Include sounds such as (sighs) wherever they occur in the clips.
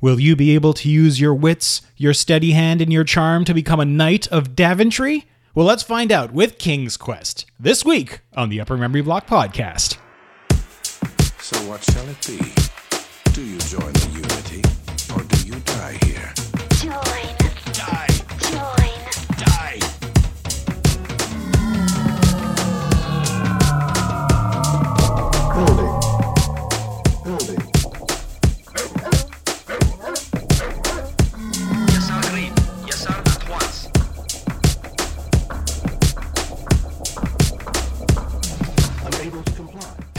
Will you be able to use your wits, your steady hand, and your charm to become a knight of Daventry? Well, let's find out with King's Quest this week on the Upper Memory Block podcast. So what shall it be? Do you join the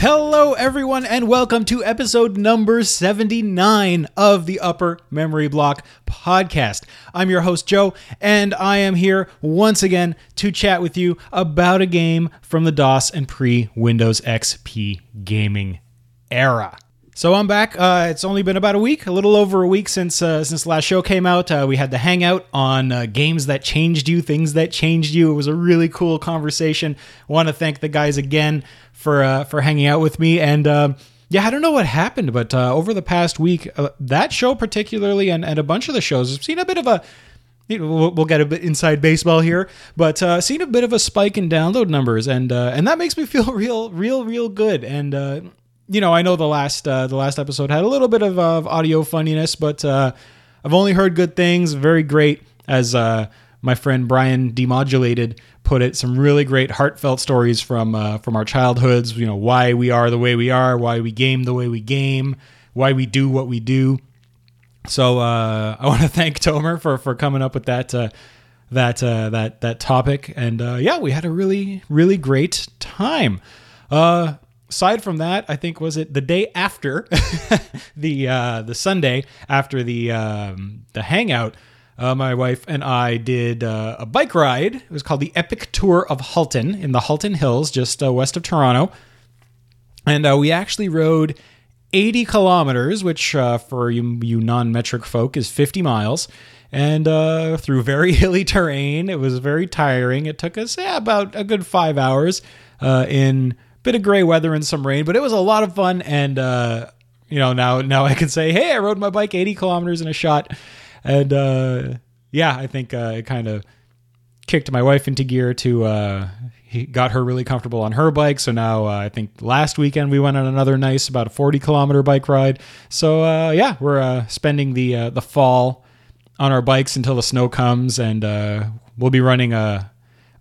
Hello, everyone, and welcome to episode number 79 of the Upper Memory Block podcast. I'm your host, Joe, and I am here once again to chat with you about a game from the DOS and pre Windows XP gaming era. So I'm back. Uh, it's only been about a week, a little over a week since uh, since the last show came out. Uh, we had the hangout on uh, games that changed you, things that changed you. It was a really cool conversation. Want to thank the guys again for uh, for hanging out with me. And um yeah, I don't know what happened, but uh, over the past week, uh, that show particularly, and, and a bunch of the shows, have seen a bit of a we'll, get a bit inside baseball here, but uh, seen a bit of a spike in download numbers, and uh, and that makes me (laughs) feel real, real, real good. And uh, you know, I know the last uh, the last episode had a little bit of, of audio funniness, but uh, I've only heard good things. Very great, as uh, my friend Brian Demodulated put it. Some really great, heartfelt stories from uh, from our childhoods. You know, why we are the way we are, why we game the way we game, why we do what we do. So uh, I (laughs) want to thank Tomer for for coming up with that uh, that uh, that that topic, and uh, yeah, we had a really really great time. Uh, aside from that, I think was it the day after (laughs) the uh, the Sunday after the um, the hangout. Uh, my wife and I did uh, a bike ride. It was called the Epic Tour of Halton in the Halton Hills, just uh, west of Toronto and uh, we actually rode 80 kilometers, which uh, for you, you non-metric folk is 50 miles, and uh, through very (laughs) hilly terrain. It was very tiring. It took us yeah, about a good five hours in bit of gray weather and some rain, but it was a lot of fun. And uh, you know now now I can say, hey, I rode my bike 80 kilometers in a shot, and uh, yeah, I think uh, it kind of kicked my wife into gear to uh got her really comfortable on her bike. So now uh, i think last weekend we went on another nice about a 40 kilometer bike ride. So uh yeah we're uh spending the uh, the fall on our bikes until the snow comes. And uh we'll be running a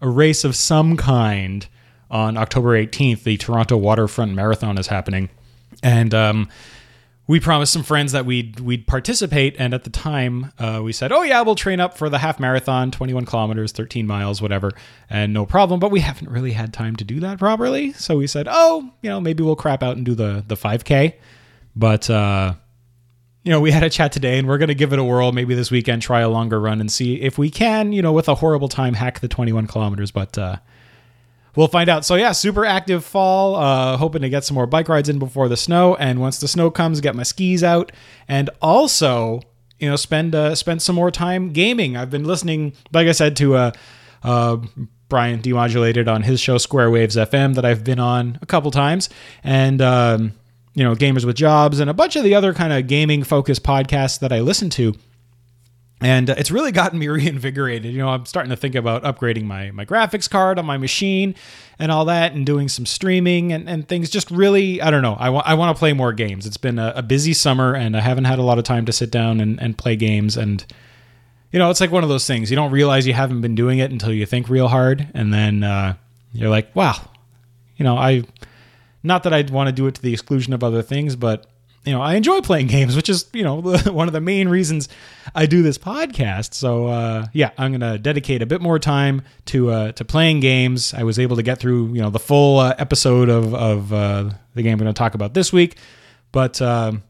a race of some kind on october 18th the toronto waterfront marathon is happening and um we promised some friends that we'd we'd participate, and at the time uh, we said, "Oh yeah, we'll train up for the half marathon, 21 kilometers, 13 miles, whatever, and no problem." But we haven't really had time to do that properly, so we said, "Oh, you know, maybe we'll crap out and do the the 5K." But uh, you know, we had a chat today, and we're gonna give it a whirl. Maybe this weekend, try a longer run and see if we can, you know, with a horrible time, hack the 21 kilometers. But uh, we'll find out. So yeah, super active fall. Uh, hoping to get some more bike rides in before the snow, and once the snow comes, get my skis out, and also you know spend uh, spend some more time gaming. I've been listening, like I said, to uh, uh, Brian Demodulated on his show Square Waves FM that I've been on a couple times, and um, you know Gamers with Jobs and a bunch of the other kind of gaming focused podcasts that I listen to and uh, it's really gotten me (laughs) reinvigorated. You know, I'm starting to think about upgrading my my graphics card on my machine and all that, and doing some streaming and, and things. Just really, I don't know. I want I want to play more games. It's been a, a busy summer, and I haven't had a lot of time to sit down and, and play games. And you know, it's like one of those things. You don't realize you haven't been doing it until you think real hard, and then uh, you're like, wow, you know, I. Not that I'd want to do it to the exclusion of other things, but you know, I enjoy playing games, which is, you know, (laughs) one of the main reasons I do this podcast. So, uh, yeah, I'm going to dedicate a bit more time to uh, to playing games. I was able to get through, you know, the full uh, episode of of uh, the game I'm going to talk about this week. But um,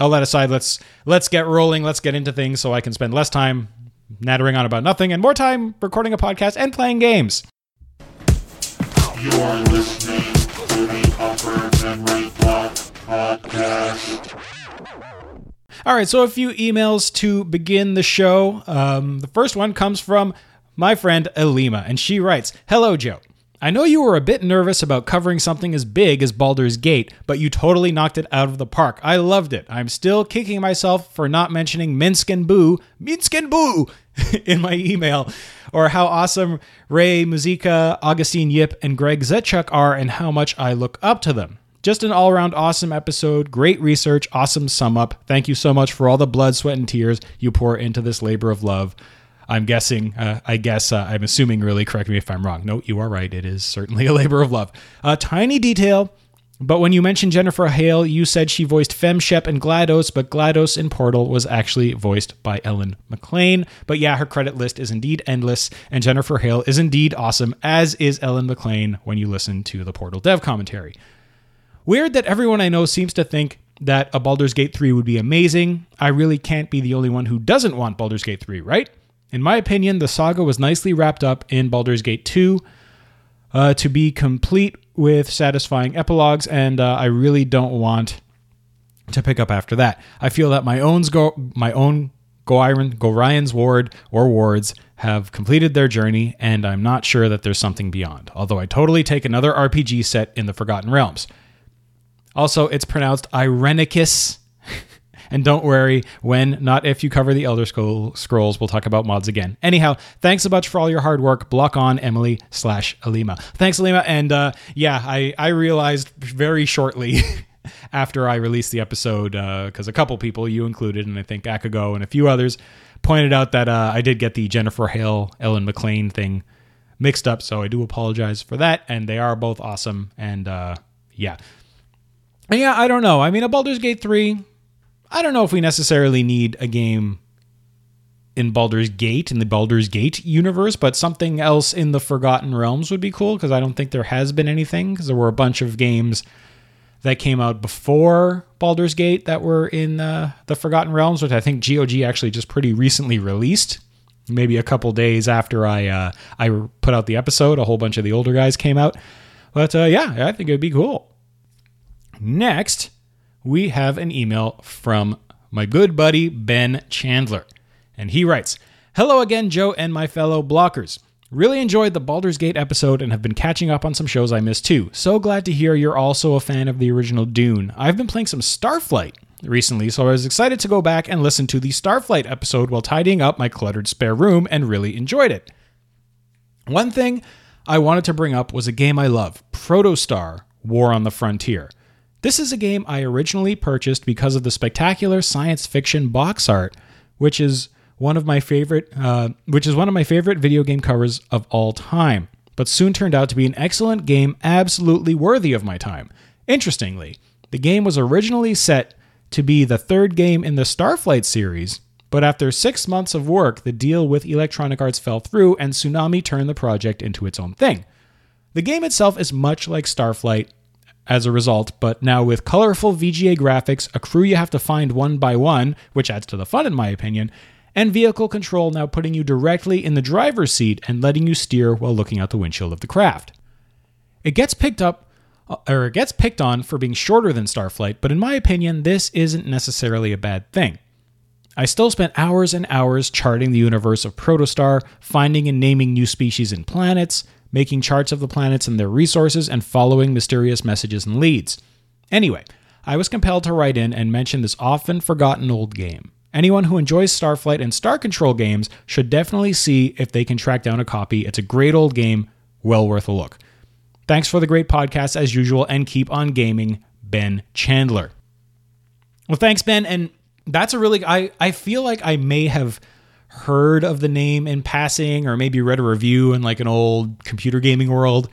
all that aside, let's let's get rolling. Let's get into things so I can spend less time nattering on about nothing and more time recording a podcast and playing games. You're listening to the Upper Memory Block Podcast. All right, so a few emails to begin the show. Um, the first one comes from my friend Elima, and she writes Hello, Joe. I know you were a bit nervous about covering something as big as Baldur's Gate, but you totally knocked it out of the park. I loved it. I'm still kicking myself for not mentioning Minsc and Boo, Minsc and Boo, (laughs) in my email, or how awesome Ray Muzyka, Augustine Yip, and Greg Zeschuk are, and how much I look up to them. Just an all around awesome episode, great research, awesome sum up. Thank you so much for all the blood, sweat, and tears you pour into this labor of love. I'm guessing, uh, I guess, uh, I'm assuming, really, correct me if I'm wrong. No, you are right. It is certainly a (laughs) labor of love. A tiny detail, but when you mentioned Jennifer Hale, you said she voiced Femshep and GLaDOS, but GLaDOS in Portal was actually voiced by Ellen McLain. But yeah, her credit list is indeed endless, and Jennifer Hale is indeed awesome, as is Ellen McLain when you listen to the Portal dev commentary. Weird that everyone I know seems to think that a Baldur's Gate 3 would be amazing. I really can't be the only one who doesn't want Baldur's Gate 3, right? In my opinion, the saga was nicely wrapped up in Baldur's Gate 2 uh, to be complete with satisfying epilogues, and uh, I really don't want to pick up after that. I feel that my own go my own Goiron, Gorion's ward or wards have completed their journey, and I'm not sure that there's something beyond. Although I totally take another RPG set in the Forgotten Realms. Also, it's pronounced Irenicus. (laughs) and don't worry, when, not if you cover the Elder Scroll- Scrolls, we'll talk about mods again. Anyhow, thanks a bunch for all your hard work. Block on Emily slash Alima. Thanks, Alima. And uh, yeah, I, I realized very shortly (laughs) after I released the episode, because a couple people, you included, and I think Akago and a few others, pointed out that uh, I did get the Jennifer Hale, Ellen McLain thing mixed up. So I do apologize for that. And they are both awesome. And uh, yeah. And yeah, I don't know. I mean, a Baldur's Gate 3, I don't know if we necessarily need a game in Baldur's Gate, in the Baldur's Gate universe, but something else in the Forgotten Realms would be cool because I don't think there has been anything because there were a bunch of games that came out before Baldur's Gate that were in uh, the Forgotten Realms, which I think GOG actually just pretty recently released. Maybe a couple days after I uh, I put out the episode, a whole bunch of the older guys came out. But uh, yeah, I think it'd be cool. Next, we have an email from my good buddy Ben Chandler. And he writes Hello again, Joe and my fellow blockers. Really enjoyed the Baldur's Gate episode and have been catching up on some shows I missed too. So glad to hear you're also a fan of the original Dune. I've been playing some Starflight recently, so I was excited to go back and listen to the Starflight episode while tidying up my cluttered spare room and really enjoyed it. One thing I wanted to bring up was a game I love, Protostar War on the Frontier. This is a game I originally purchased because of the spectacular science fiction box art, which is one of my favorite, uh, which is one of my favorite video game covers of all time. But soon turned out to be an excellent game, absolutely worthy of my time. Interestingly, the game was originally set to be the third game in the Starflight series, but after six months of work, the deal with Electronic Arts fell through, and Tsunami turned the project into its own thing. The game itself is much like Starflight as a result, but now with colorful VGA graphics, a crew you have to find one by one, which adds to the fun in my opinion, and vehicle control now putting you directly in the driver's seat and letting you steer while looking out the windshield of the craft. It gets picked up uh, or it gets picked on for being shorter than Starflight, but in my opinion, this isn't necessarily a bad thing. I still spent hours and hours charting the universe of Protostar, finding and naming new species and planets, making charts of the planets and their resources, and following mysterious messages and leads. Anyway, I was compelled to write in and mention this often forgotten old game. Anyone who enjoys Starflight and Star Control games should definitely see if they can track down a copy. It's a great old game, well worth a look. Thanks for the great podcast as usual, and keep on gaming, Ben Chandler. Well, thanks, Ben. And that's a really I I feel like I may have heard of the name in passing, or maybe read a review in like an old computer gaming world,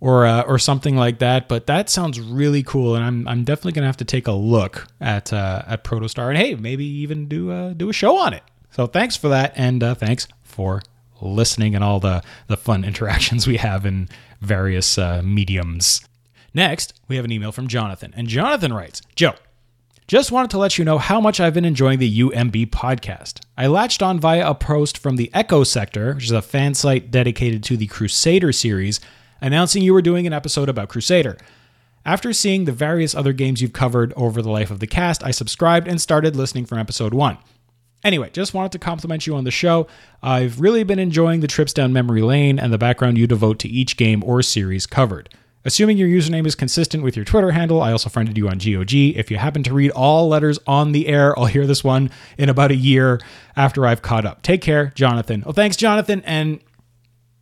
or uh, or something like that. But that sounds really cool, and I'm I'm definitely gonna have to take a look at uh, at Protostar, and hey, maybe even do uh, do a show on it. So thanks for that, and uh, thanks for listening and all the the fun (laughs) interactions we have in various uh, mediums. Next, we have an email from Jonathan, and Jonathan writes, Joe. Just wanted to let you know how much I've been enjoying the UMB podcast. I latched on via a post from the Echo Sector, which is a fan site dedicated to the Crusader series, announcing you were doing an episode about Crusader. After seeing the various other games you've covered over the life of the cast, I subscribed and started listening from episode 1. Anyway, just wanted to compliment you on the show. I've really been enjoying the trips down memory lane and the background you devote to each game or series covered. Assuming your username is consistent with your Twitter handle, I also friended you on GOG. If you happen to read all letters on the air, I'll hear this one in about a year after I've caught up. Take care, Jonathan. Oh, thanks, Jonathan. And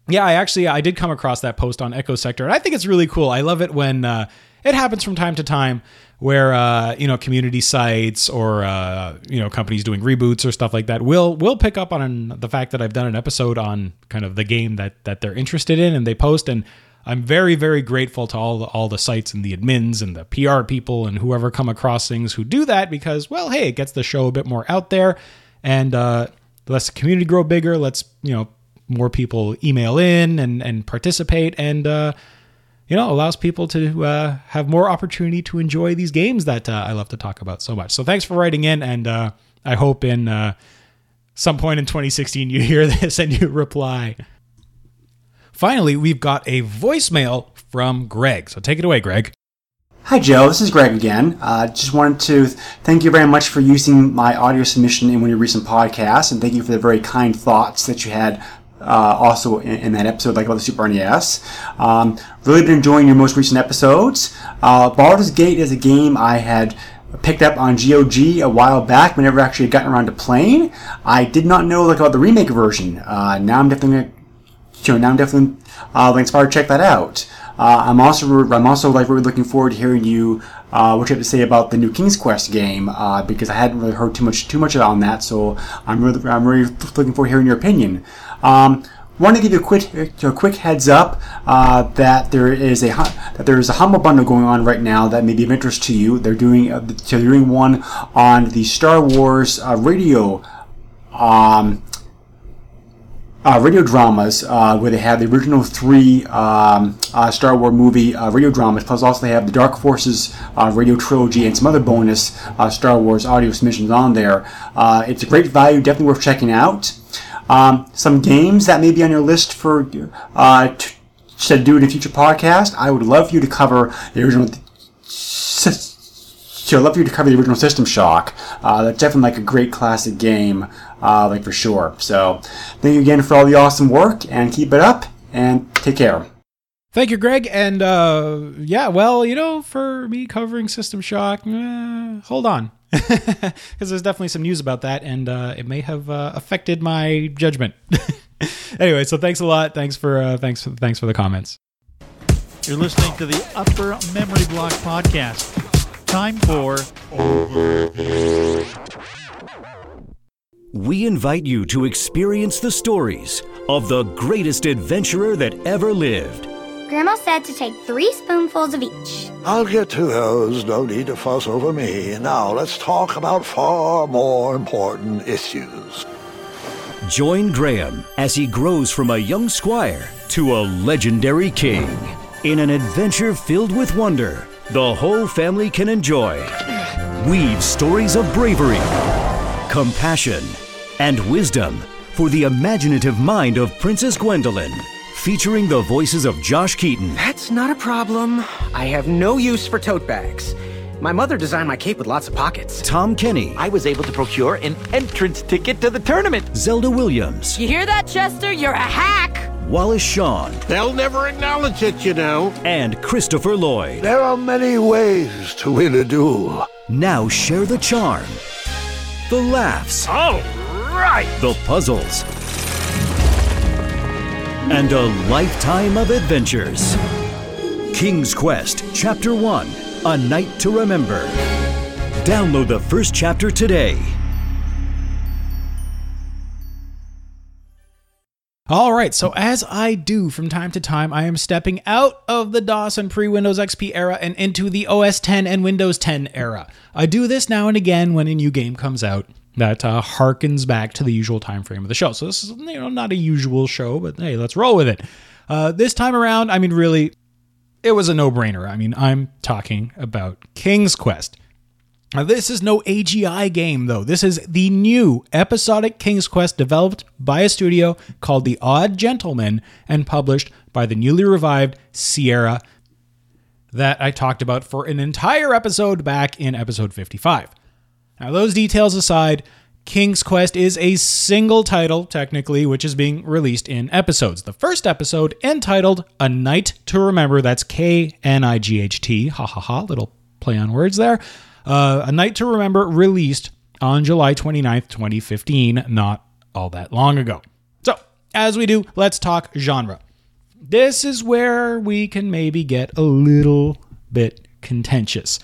yeah, I actually I did come across that post on Echo Sector, and I think it's really cool. I love it when uh, it happens from time to time, where uh, you know community sites or uh, you know companies doing reboots or stuff like that will will pick up on the fact that I've done an episode on kind of the game that that they're interested in, and they post. And I'm very very grateful to all the, all the sites and the admins and the PR people and whoever come across things who do that because well, hey, it gets the show a bit more out there, and uh, lets the community grow bigger. Let's you know more people email in and and participate and uh, you know allows people to uh, have more opportunity to enjoy these games that uh, I love to talk about so much. So thanks for writing in, and uh, I hope in uh, some point in 2016 you (laughs) hear this and you reply. Finally, we've got a voicemail from Greg. So take it away, Greg. Hi, Joe. This is Greg again. Uh, just wanted to thank you very much for using my audio submission in one of your recent podcasts, and thank you for the very kind thoughts that you had uh, also in, in that episode, like about the Super NES. Um, really been enjoying your most recent episodes. Uh, Baldur's Gate is a game I had picked up on GOG a while back, but never actually gotten around to playing. I did not know like about the remake version. Uh, now I'm definitely you know, now I'm definitely uh, inspired to check that out. Uh, I'm also I'm also like really looking forward to hearing you uh, what you have to say about the new King's Quest game uh, because I hadn't really heard too much too much on that. So I'm really I'm really looking forward to hearing your opinion. Um, Want to give you a quick a quick heads up uh, that there is a that there is a humble bundle going on right now that may be of interest to you. They're doing uh, they're doing one on the Star Wars uh, radio um, uh, radio dramas uh, where they have the original three um, uh, Star Wars movie uh, radio dramas, plus also they have the Dark Forces uh, radio trilogy and some other bonus uh, Star Wars audio submissions on there. Uh, it's a great value, definitely worth checking out. Um, some games that may be on your list for uh, t- to do in a future podcast. I would love for you to cover the original. So I'd love for you to cover the original System Shock. Uh, that's definitely like a great classic game, uh, like for sure. So thank you again for all the awesome work and keep it up and take care. Thank you, Greg. And uh, yeah, well, you know, for me covering System Shock, eh, hold on. (laughs) Because there's definitely some news about that, and uh, it may have uh, affected my judgment. (laughs) anyway, so thanks a lot. Thanks for uh, thanks thanks for the comments. You're listening to the Upper Memory Block Podcast. Time for We invite you to experience the stories of the greatest adventurer that ever lived. Grandma said to take three spoonfuls of each. I'll get to those. No need to fuss over me. Now let's talk about far more important issues. Join Graham as he grows from a young squire to a legendary king. In an adventure filled with wonder, the whole family can enjoy. Weave stories of bravery, compassion, and wisdom for the imaginative mind of Princess Gwendolyn. Featuring the voices of Josh Keaton, That's not a problem. I have no use for tote bags. My mother designed my cape with lots of pockets. Tom Kenny, I was able to procure an entrance ticket to the tournament. Zelda Williams, You hear that, Chester? You're a hack! Wallace Shawn, They'll never acknowledge it, you know. and Christopher Lloyd. There are many ways to win a duel. Now share the charm, the laughs, All right. the puzzles, and a lifetime of adventures. King's Quest Chapter 1 A Night to Remember. Download the first chapter today. All right, so as I do from time to time, I am stepping out of the DOS and pre Windows XP era and into the OS 10 and Windows 10 era. I do this now and again when a new game comes out that uh, harkens back to the usual time frame of the show. So this is you know not a usual show, but hey, let's roll with it. Uh, this time around, I mean, really, it was a no brainer. I mean, I'm talking about King's Quest. Now, this is no AGI game, though. This is the new episodic King's Quest developed by a studio called The Odd Gentlemen and published by the newly revived Sierra that I talked about for an entire episode back in episode 55. Now, those details aside, King's Quest is a single title, technically, which is being released in episodes. The first episode, entitled A Night to Remember, that's K N I G H T, ha ha ha, little play on words there. Uh, a Night to Remember released on July 29th, 2015, not all that long ago. So, as we do, let's talk genre. This is where we can maybe get a little bit contentious.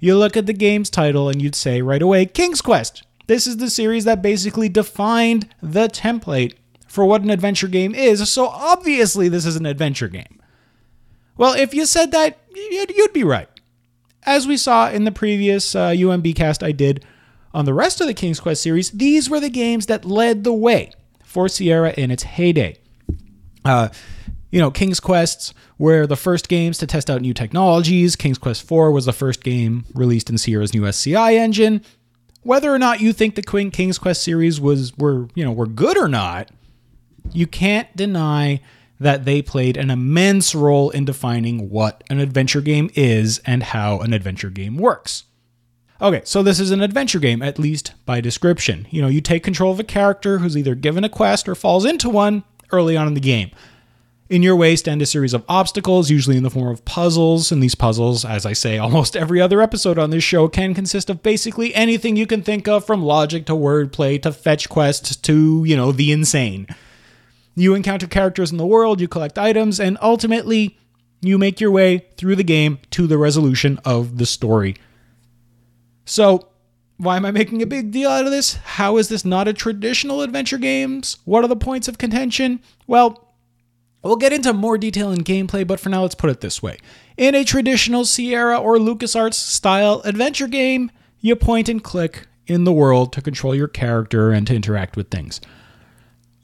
You look at the game's title and you'd say right away King's Quest. This is the series that basically defined the template for what an adventure game is, so obviously this is an adventure game. Well, if you said that, you'd, you'd be right. As we saw in the previous uh, UMB cast I did on the rest of the King's Quest series, these were the games that led the way for Sierra in its heyday. Uh, you know, King's Quests were the first games to test out new technologies. King's Quest IV was the first game released in Sierra's new SCI engine. Whether or not you think the King's Quest series was were you know were good or not, you can't deny that they played an immense role in defining what an adventure game is and how an adventure game works. Okay, so this is an adventure game, at least by description. You know, you take control of a character who's either given a quest or falls into one early on in the game. In your way stand a series of obstacles, usually in the form of puzzles, and these puzzles, as I say almost (laughs) every other episode on this show, can consist of basically anything you can think of from logic to wordplay to fetch quests to, you know, the insane. You encounter characters in the world, you collect items, and ultimately, you make your way through the game to the resolution of the story. So, why am I making a big deal out of this? How is this not a traditional adventure games? What are the points of contention? Well, We'll get into more detail in gameplay, but for now, let's put it this way. In a traditional Sierra or LucasArts style adventure game, you point and click in the world to control your character and to interact with things.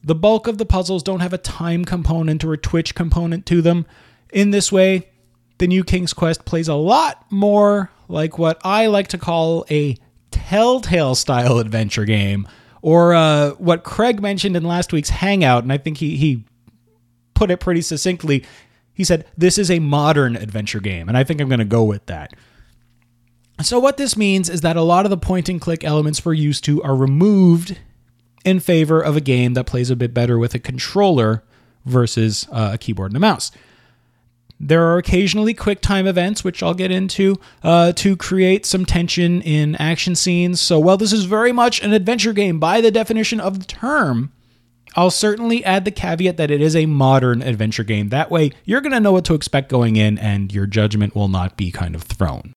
The bulk of the puzzles don't have a time component or a twitch component to them. In this way, the new King's Quest plays a lot more like what I like to call a telltale style adventure game, or uh, what Craig mentioned in last week's Hangout, and I think he, he put it pretty succinctly. He said, This is a modern adventure game, and I think I'm going to go with that. So, what this means is that a lot of the point and click elements we're used to are removed in favor of a game that plays a bit better with a controller versus uh, a keyboard and a mouse. There are occasionally quick time events, which I'll get into, uh, to create some tension in action scenes. So, while this is very much an adventure game by the definition of the term, I'll certainly add the caveat that it is a modern adventure game. That way, you're going to know what to expect going in, and your judgment will not be kind of thrown.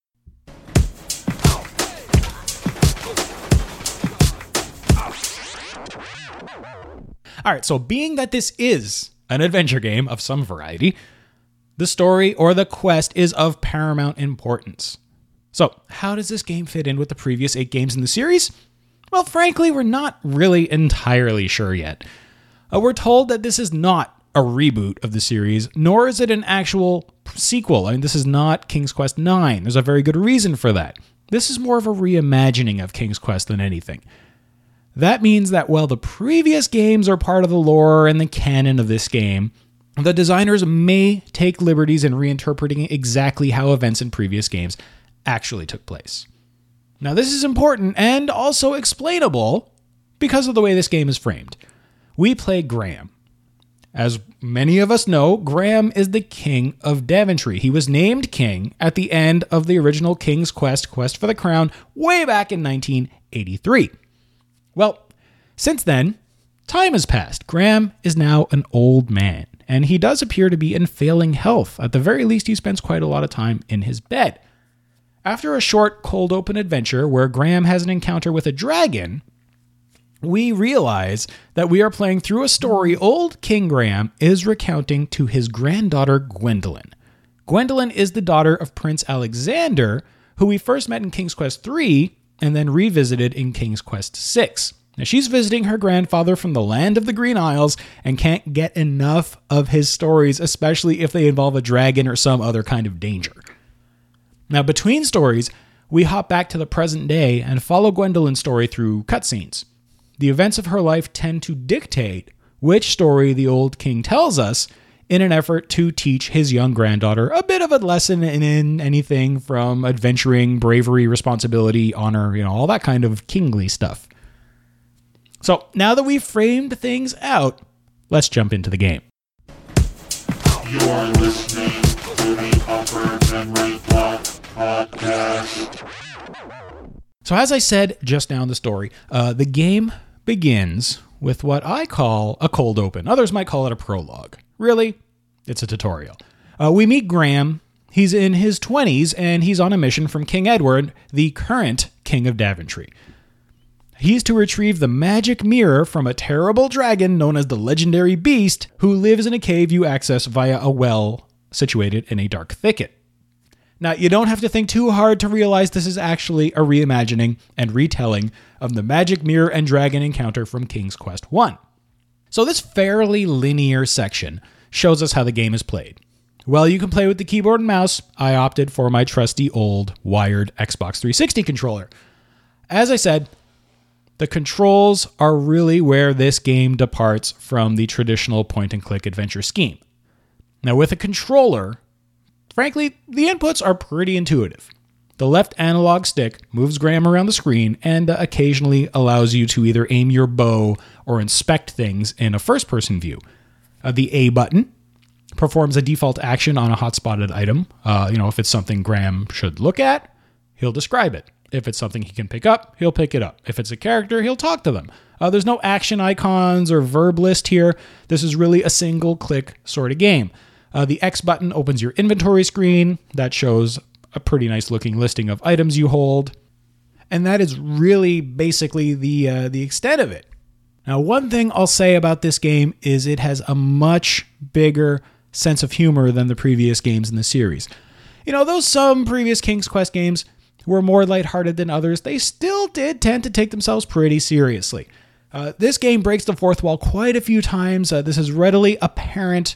All right, so being that this is an adventure game of some variety, the story or the quest is of paramount importance. So, how does this game fit in with the previous eight games in the series? Well, frankly, we're not really entirely sure yet. Uh, we're told that this is not a reboot of the series, nor is it an actual sequel. I mean, this is not King's Quest 9. There's a very good reason for that. This is more of a reimagining of King's Quest than anything. That means that while the previous games are part of the lore and the canon of this game, the designers may take liberties in reinterpreting exactly how events in previous games actually took place. Now, this is important and also explainable because of the way this game is framed. We play Graham. As many of us know, Graham is the king of Daventry. He was named king at the end of the original King's Quest Quest for the Crown way back in 1983. Well, since then, time has passed. Graham is now an old man, and he does appear to be in failing health. At the very least, he spends quite a lot of time in his bed. After a short cold open adventure where Graham has an encounter with a dragon, we realize that we are playing through a story old King Graham is recounting to his granddaughter Gwendolyn. Gwendolyn is the daughter of Prince Alexander, who we first met in King's Quest III and then revisited in King's Quest VI. Now, she's visiting her grandfather from the land of the Green Isles and can't get enough of his stories, especially if they involve a dragon or some other kind of danger. Now, between stories, we hop back to the present day and follow Gwendolyn's story through cutscenes. The events of her life tend to dictate which story the old king tells us in an effort to teach his young granddaughter a bit of a lesson in anything from adventuring, bravery, responsibility, honor, you know, all that kind of kingly stuff. So now that we've framed things out, let's jump into the game. You are listening to the Upper Memory Block Podcast. So, as I said just now in the story, uh, the game begins with what I call a cold open. Others might call it a prologue. Really, it's a tutorial. Uh, we meet Graham. He's in his 20s and he's on a mission from King Edward, the current King of Daventry. He's to retrieve the magic mirror from a terrible dragon known as the legendary beast, who lives in a cave you access via a well situated in a dark thicket. Now, you don't have to think too hard to realize this is actually a reimagining and retelling of the magic mirror and dragon encounter from King's Quest 1. So, this fairly linear section shows us how the game is played. Well, you can play with the keyboard and mouse. I opted for my trusty old wired Xbox 360 controller. As I said, the controls are really where this game departs from the traditional point and click adventure scheme. Now, with a controller, frankly, the inputs are pretty intuitive. The left analog stick moves Graham around the screen and uh, occasionally allows you to either aim your bow or inspect things in a first person view. Uh, the A button performs a default action on a hotspotted item. Uh, you know, if it's something Graham should look at, he'll describe it. If it's something he can pick up, he'll pick it up. If it's a character, he'll talk to them. Uh, there's no action icons or verb list here. This is really a single click sort of game. Uh, the X button opens your inventory screen that shows a pretty nice looking listing of items you hold. And that is really basically the uh, the extent of it. Now, one thing I'll say about this game is it has a much bigger sense of humor than the previous games in the series. You know, though some previous King's Quest games were more lighthearted than others, they still did tend to take themselves pretty seriously. Uh, this game breaks the fourth wall quite a few times. Uh, this is readily apparent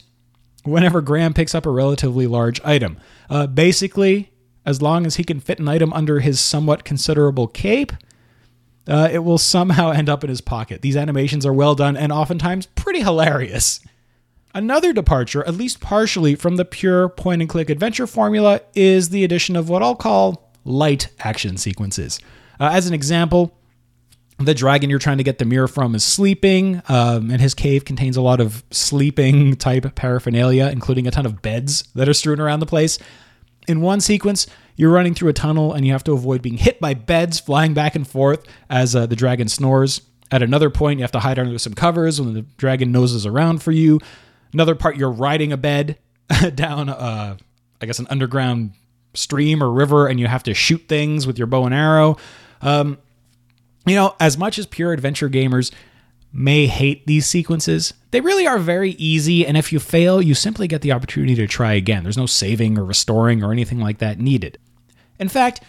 whenever Graham picks up a relatively large item. Uh, basically, as long as he can fit an item under his somewhat considerable cape, uh, it will somehow end up in his pocket. These animations are well done and oftentimes pretty hilarious. Another departure, at least partially, from the pure point and click adventure formula is the addition of what I'll call light action sequences. Uh, as an example, the dragon you're trying to get the mirror from is sleeping, um, and his cave contains a lot of sleeping type paraphernalia, including a ton of beds that are strewn around the place. In one sequence, you're running through a tunnel and you have to avoid being hit by beds flying back and forth as uh, the dragon snores. At another point, you have to hide under some covers when the dragon noses around for you. Another part, you're riding a bed (laughs) down, uh, I guess, an underground stream or river, and you have to shoot things with your bow and arrow. Um, you know, as much as pure adventure gamers may hate these sequences, they really are very easy, and if you fail, you simply get the opportunity to try again. There's no saving or restoring or anything like that needed. In fact,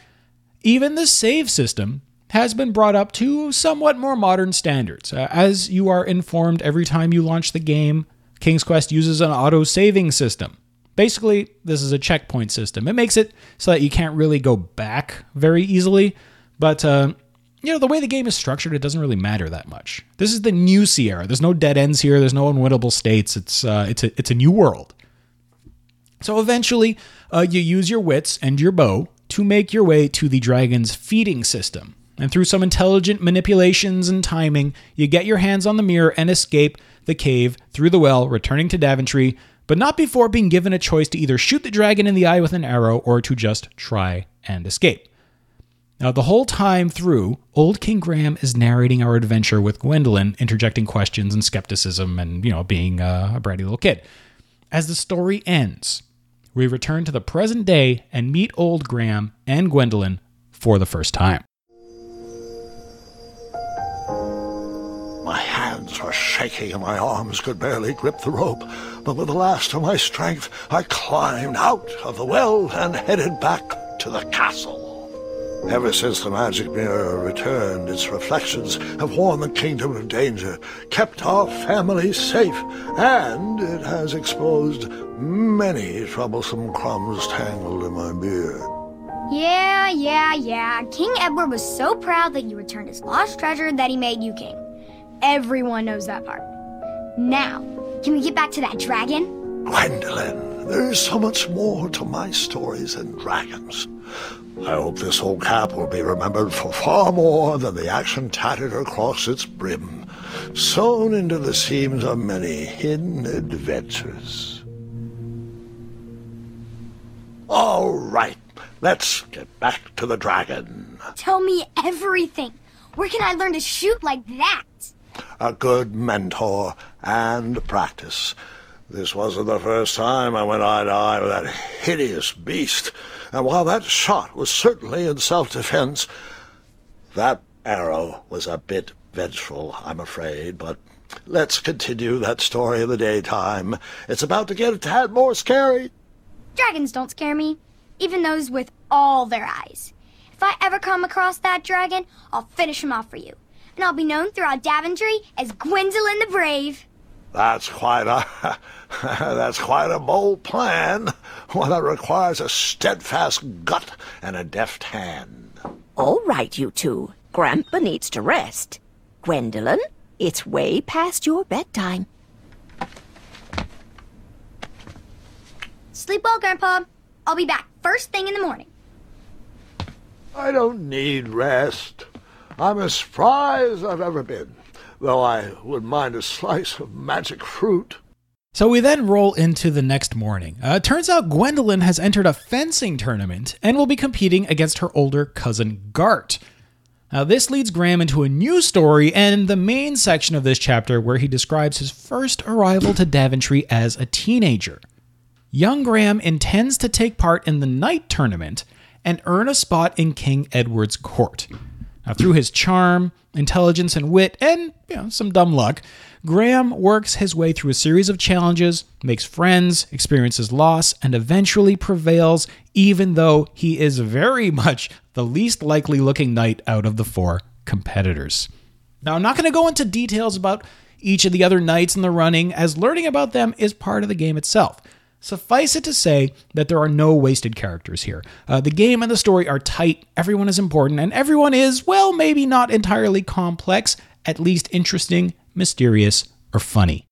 even the save system has been brought up to somewhat more modern standards. Uh, as you are informed every time you launch the game, King's Quest uses an auto saving system. Basically, this is a checkpoint system. It makes it so that you can't really go back very easily, but uh, you know, the way the game is structured, it doesn't really matter that much. This is the new Sierra. There's no dead ends here. There's no unwinnable states. It's uh, it's a it's a new world. So eventually, uh, you use your wits and your bow to make your way to the dragon's feeding system. And through some intelligent manipulations and timing, you get your hands on the mirror and escape the cave through the well, returning to Daventry, but not before being given a choice to either shoot the dragon in the eye with an arrow or to just try and escape. Now, the whole time through, old King Graham is narrating our adventure with Gwendolyn, interjecting questions and skepticism and, you know, being uh, a bratty little kid. As the story ends, we return to the present day and meet old Graham and Gwendolyn for the first time. My hands were shaking and my arms could barely grip the rope, but with the last of my strength, I climbed out of the well and headed back to the castle. Ever since the magic mirror returned, its reflections have warned the kingdom of danger, kept our family safe, and it has exposed many troublesome crumbs tangled in my beard. Yeah, yeah, yeah. King Edward was so proud that you returned his lost treasure that he made you king. Everyone knows that part. Now, can we get back to that dragon? Gwendolyn, There is so much more to my stories than dragons. I hope this old cap will be remembered for far more than the action tattered across its brim, sewn into the seams of many hidden adventures. All right, let's get back to the dragon. Tell me everything. Where can I learn to shoot like that? A good mentor and practice. This wasn't the first time I went eye to eye with that hideous beast, and while that shot was certainly in self-defense, that arrow was a bit vengeful, I'm afraid, but let's continue that story in the daytime. It's about to get a tad more scary. Dragons don't scare me, even those with all their eyes. If I ever come across that dragon, I'll finish him off for you. And I'll be known throughout Daventry as Gwendolyn the Brave. That's quite a (laughs) that's quite a bold plan. One that requires a steadfast gut and a deft hand. All right, you two. Grandpa needs to rest. Gwendolyn, it's way past your bedtime. Sleep well, Grandpa. I'll be back first thing in the morning. I don't need rest. I'm as spry as I've ever been, though I would mind a slice of magic fruit. So we then roll into the next morning. Uh, turns out Gwendolyn has entered a fencing tournament and will be competing against her older cousin Gart. Now, this leads Graham into a new story and the main section of this chapter where he describes his first arrival to Daventry as a teenager. Young Graham intends to take part in the knight tournament and earn a spot in King Edward's court. Now, through his charm, intelligence, and wit, and you know, some dumb luck, Graham works his way through a series of challenges, makes friends, experiences loss, and eventually prevails, even though he is very much the least likely looking knight out of the four competitors. Now, I'm not going to go into details about each of the other knights in the running, as learning about them is part of the game itself. Suffice it to say that there are no wasted characters here. Uh, the game and the story are tight, everyone is important, and everyone is, well, maybe not entirely complex, at least interesting, mysterious, or funny.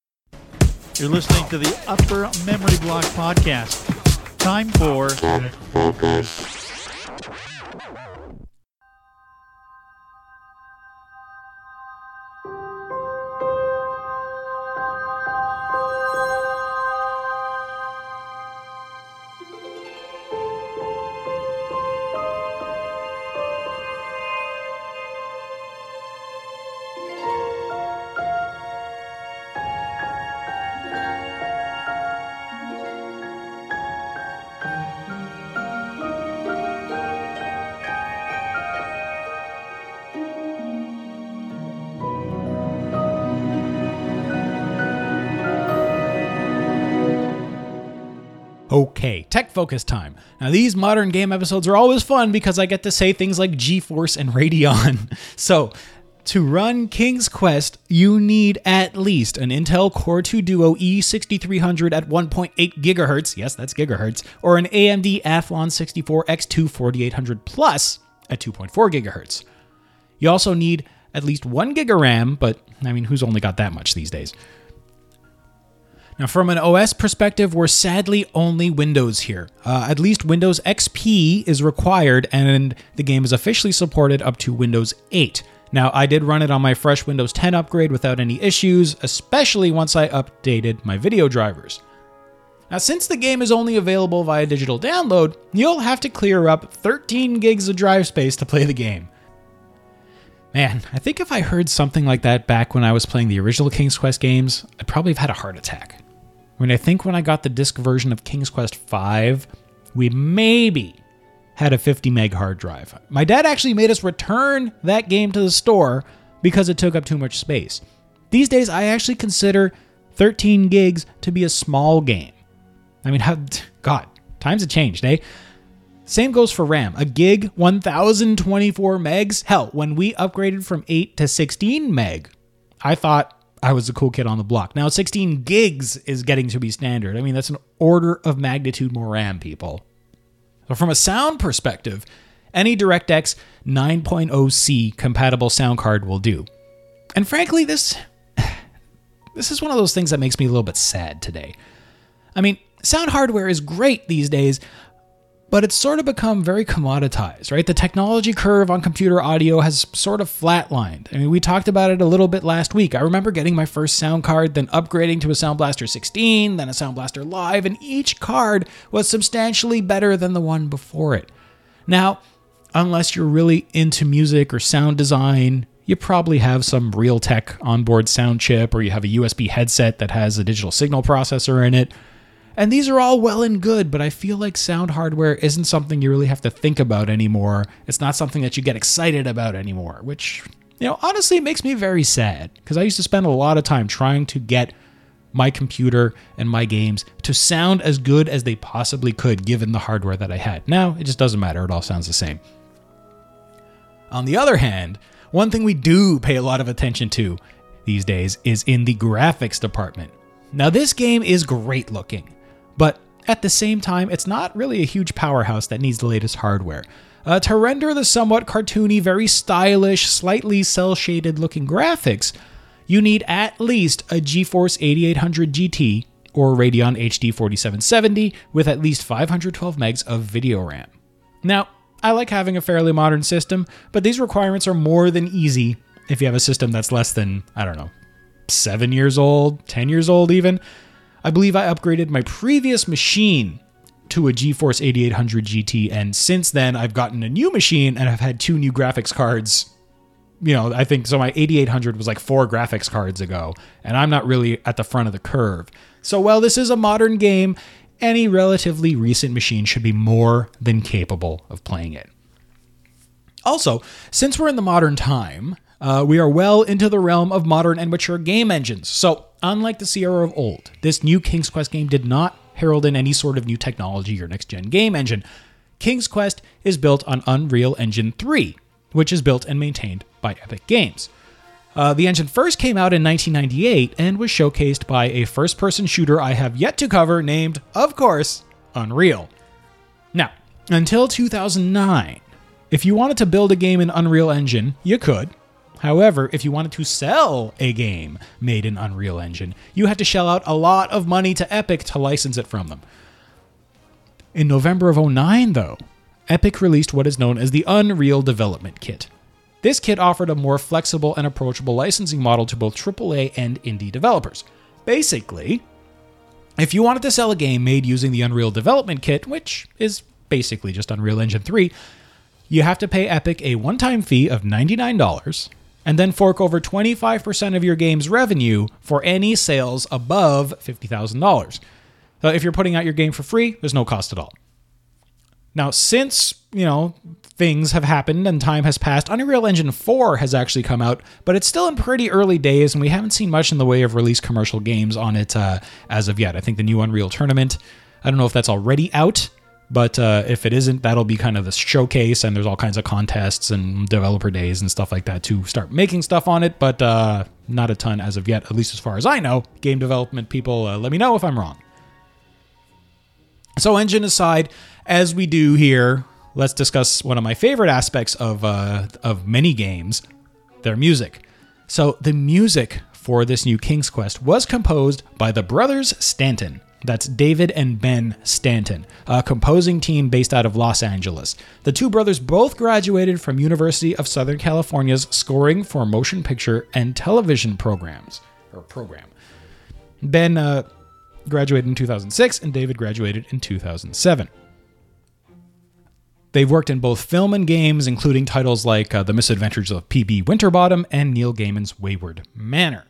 You're listening to the Upper Memory Block Podcast. Time for Okay, tech focus time. Now, these modern game episodes are always fun because I get to say things like GeForce and Radeon. (laughs) So, to run King's Quest, you need at least an Intel Core 2 Duo E6300 at 1.8 gigahertz, yes, that's gigahertz, or an AMD Athlon 64 X2 4800 Plus at 2.4 gigahertz. You also need at least 1 gig of RAM, but I mean, who's only got that much these days? Now, from an OS perspective, we're sadly only Windows here. Uh, at least Windows XP is required, and the game is officially supported up to Windows 8. Now, I did run it on my fresh Windows 10 upgrade without any issues, especially once I updated my video drivers. Now, since the game is only available via digital download, you'll have to clear up 13 gigs of drive space to play the game. Man, I think if I heard something like that back when I was playing the original King's Quest games, I'd probably have had a heart attack. I mean, I think when I got the disc version of King's Quest V, we maybe had a 50 meg hard drive. My dad actually made us return that game to the store because it took up too much space. These days, I actually consider 13 gigs to be a small game. I mean, (laughs) God, times have changed, eh? Same goes for RAM. A gig, 1024 megs. Hell, when we upgraded from 8 to 16 meg, I thought I was the cool kid on the block. Now 16 gigs is getting to be standard. I mean, that's an order of magnitude more RAM, people. But from a sound perspective, any DirectX 9.0C compatible sound card will do. And frankly, this (sighs) this is one of those things that makes me a little bit sad today. I mean, sound hardware is great these days, but it's sort of become very commoditized, right? The technology curve on computer audio has sort of flatlined. I mean, we talked about it a little bit last week. I remember getting my first sound card, then upgrading to a Sound Blaster 16, then a Sound Blaster Live, and each card was substantially better than the one before it. Now, unless you're really into music or sound design, you probably have some Realtek onboard sound chip or you have a USB headset that has a digital signal processor in it. And these are all well and good, but I feel like sound hardware isn't something you really have to think about anymore. It's not something that you get excited about anymore, which, you know, honestly makes me very sad because I used to spend a lot of time trying to get my computer and my games to sound as good as they possibly could given the hardware that I had. Now, it just doesn't matter. It all sounds the same. On the other hand, one thing we do pay a lot of attention to these days is in the graphics department. Now, this game is great looking, but at the same time, it's not really a huge powerhouse that needs the latest hardware. Uh, to render the somewhat cartoony, very stylish, slightly cel shaded looking graphics, you need at least a GeForce 8800 GT or Radeon HD 4770 with at least 512 megs of video RAM. Now, I like having a fairly modern system, but these requirements are more than easy if you have a system that's less than, I don't know, seven years old, 10 years old even. I believe I upgraded my previous machine to a GeForce 8800 GT, and since then I've gotten a new machine and I've had two new graphics cards. You know, I think so. My 8800 was like four graphics cards ago, and I'm not really at the front of the curve. So, while this is a modern game, any relatively recent machine should be more than capable of playing it. Also, since we're in the modern time, uh, we are well into the realm of modern and mature game engines. So, unlike the Sierra of old, this new King's Quest game did not herald in any sort of new technology or next gen game engine. King's Quest is built on Unreal Engine 3, which is built and maintained by Epic Games. Uh, the engine first came out in 1998 and was showcased by a first person shooter I have yet to cover named, of course, Unreal. Now, until 2009, if you wanted to build a game in Unreal Engine, you could. However, if you wanted to sell a game made in Unreal Engine, you had to shell out a lot of money to Epic to license it from them. In November of 09, though, Epic released what is known as the Unreal Development Kit. This kit offered a more flexible and approachable licensing model to both AAA and indie developers. Basically, if you wanted to sell a game made using the Unreal Development Kit, which is basically just Unreal Engine 3, you have to pay Epic a one time fee of $99 and then fork over 25% of your game's revenue for any sales above $50,000. So if you're putting out your game for free, there's no cost at all. Now, since, you know, things have happened and time has passed, Unreal Engine 4 has actually come out, but it's still in pretty early days and we haven't seen much in the way of release commercial games on it uh, as of yet. I think the new Unreal Tournament, I don't know if that's already out, but uh, if it isn't, that'll be kind of the showcase, and there's all kinds of contests and developer days and stuff like that to start making stuff on it, but uh, not a ton as of yet, at least as far as I know. Game development people, uh, let me know if I'm wrong. So, engine aside, as we do here, let's discuss one of my favorite aspects of uh, of many games, their music. So, the music for this new King's Quest was composed by the brothers Stanton. That's David and Ben Stanton, a composing team based out of Los Angeles. The two brothers both graduated from University of Southern California's Scoring for Motion Picture and Television programs or program. Ben uh, graduated in 2006 and David graduated in 2007. They've worked in both film and games, including titles like uh, The Misadventures of P.B. Winterbottom and Neil Gaiman's Wayward Manor.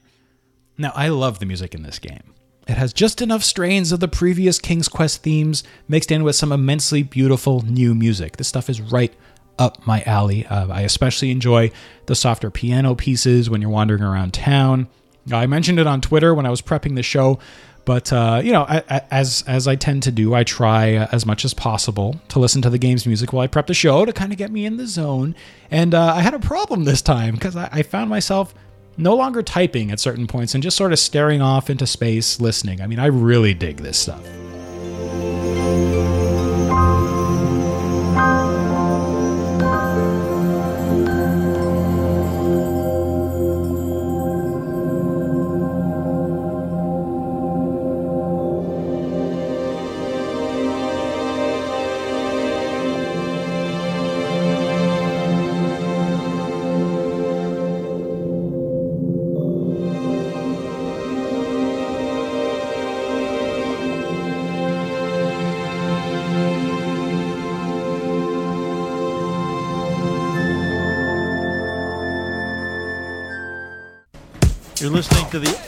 Now, I love the music in this game. It has just enough strains of the previous King's Quest themes mixed in with some immensely beautiful new music. This stuff is right up my alley. Uh, I especially enjoy the softer piano pieces when you're wandering around town. I mentioned it on Twitter when I was prepping the show, but uh, you know, as as I tend to do, I try uh, as much as possible to listen to the game's music while I prep the show to kind of get me in the zone. And uh, I had a problem this time because I, I found myself no longer typing at certain points and just sort of staring off into space listening. I mean, I really dig this stuff.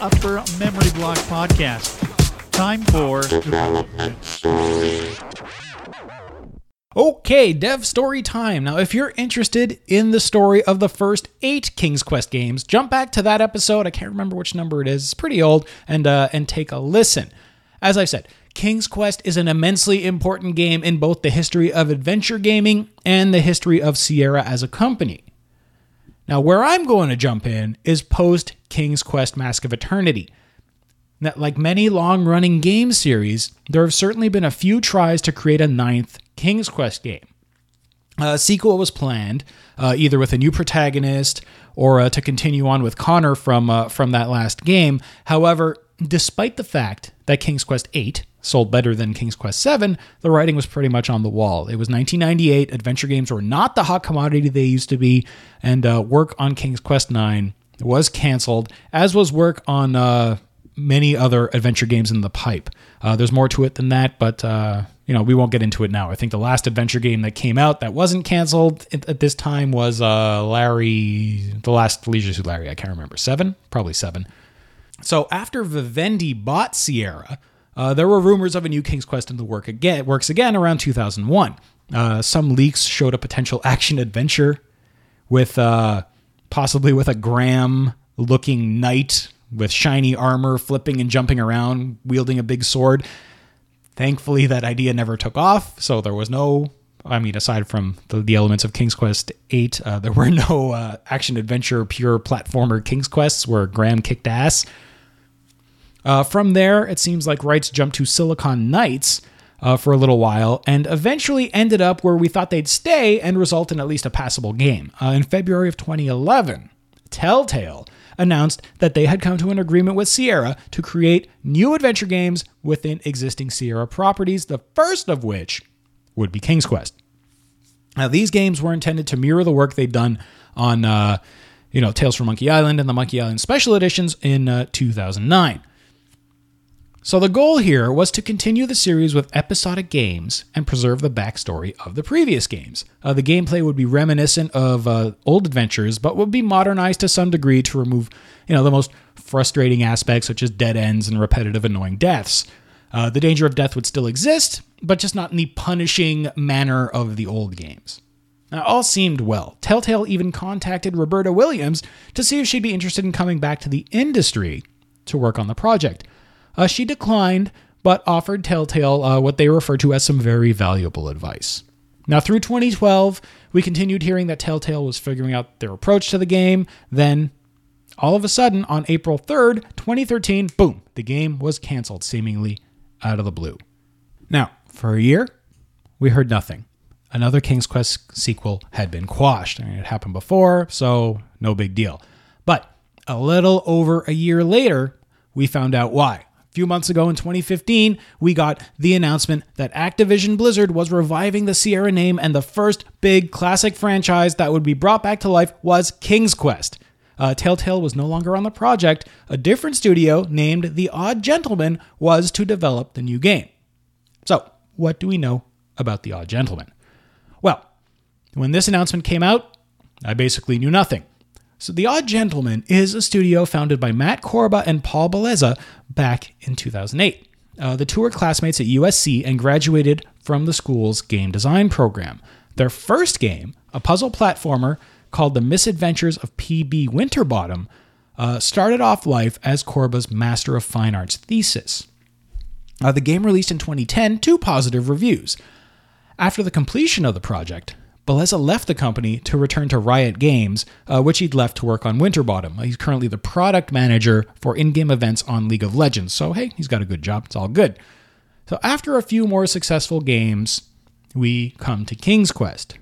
Upper Memory Block Podcast. Time for Okay, dev story time. Now, if you're interested in the story of the first eight King's Quest games, jump back to that episode. I can't remember which number it is. It's pretty old, and uh, and take a listen. As I said, King's Quest is an immensely important game in both the history of adventure gaming and the history of Sierra as a company. Now, where I'm going to jump in is post King's Quest Mask of Eternity. Now, like many long running game series, there have certainly been a few tries to create a ninth King's Quest game. A sequel was planned, uh, either with a new protagonist or uh, to continue on with Connor from uh, from that last game. However, despite the fact that King's Quest VIII sold better than King's Quest VII, the writing was pretty much on the wall. It was 1998. Adventure games were not the hot commodity they used to be, and uh, work on King's Quest IX was canceled, as was work on uh, many other adventure games in the pipe. Uh, there's more to it than that, but uh, you know we won't get into it now. I think the last adventure game that came out that wasn't canceled at, this time was uh, Larry, the last Leisure Suit Larry. I can't remember seven, probably seven. So after Vivendi bought Sierra, uh, there were rumors of a new King's Quest in the work again, works again around 2001. Uh, some leaks showed a potential (laughs) action adventure with uh, possibly with a Graham looking knight with shiny armor, flipping and jumping around, wielding a big sword. Thankfully, that idea never took off, so there was no. I mean, aside from the, the elements of King's Quest VIII, uh, there were (laughs) no uh, action adventure, pure platformer King's Quests where Graham kicked ass. Uh, from there, it seems like rights jumped to Silicon Knights uh, for a little while and eventually ended up where we thought they'd stay and result in at least a passable game. Uh, in February of 2011, Telltale announced that they had come to an agreement with Sierra to create new adventure games within existing Sierra properties, the first of which would be King's Quest. Now, these games were intended to mirror the work they'd done on, uh, you know, Tales from Monkey Island and the Monkey Island Special Editions in uh, 2009. So the goal here was to continue the series with episodic games and preserve the backstory of the previous games. Uh, the gameplay would be reminiscent of uh, old adventures, but would be modernized to some degree to remove, you know, the most frustrating aspects such as dead ends and repetitive annoying deaths. Uh, the danger of death would still exist, but just not in the punishing manner of the old games. Now, all seemed well. Telltale even contacted Roberta Williams to see if she'd be interested in coming back to the industry to work on the project. Uh, she declined, but offered Telltale uh, what they refer to as some very valuable advice. Now, through 2012, we continued hearing that Telltale was figuring out their approach to the game. Then, all of a sudden, on April 3rd, 2013, boom, the game was canceled, seemingly out of the blue. Now, for a year, we heard nothing. Another King's Quest sequel had been quashed. I mean, it happened before, so no big deal. But a little over a year later, we found out why few months ago in 2015, we got the announcement that Activision Blizzard was reviving the Sierra name, and the first big classic franchise that would be brought back to life was King's Quest. Uh, Telltale was no longer on the project. A different studio named The Odd Gentlemen was to develop the new game. So, what do we know about The Odd Gentlemen? Well, when this announcement came out, I basically knew nothing. So, The Odd Gentlemen is a studio founded by Matt Korba and Paul Bellezza back in 2008. Uh, the two were classmates at USC and graduated from the school's game design program. Their first game, a puzzle platformer called The Misadventures of P.B. Winterbottom, uh, started off life as Korba's Master of Fine Arts thesis. Uh, the game released in 2010 to positive reviews. After the completion of the project, Bellezza left the company to return to Riot Games, uh, which he'd left to work on Winterbottom. He's currently the product manager for in game events on League of Legends. So, hey, he's got a good job. It's all good. So, after a few more successful games, we come to King's Quest.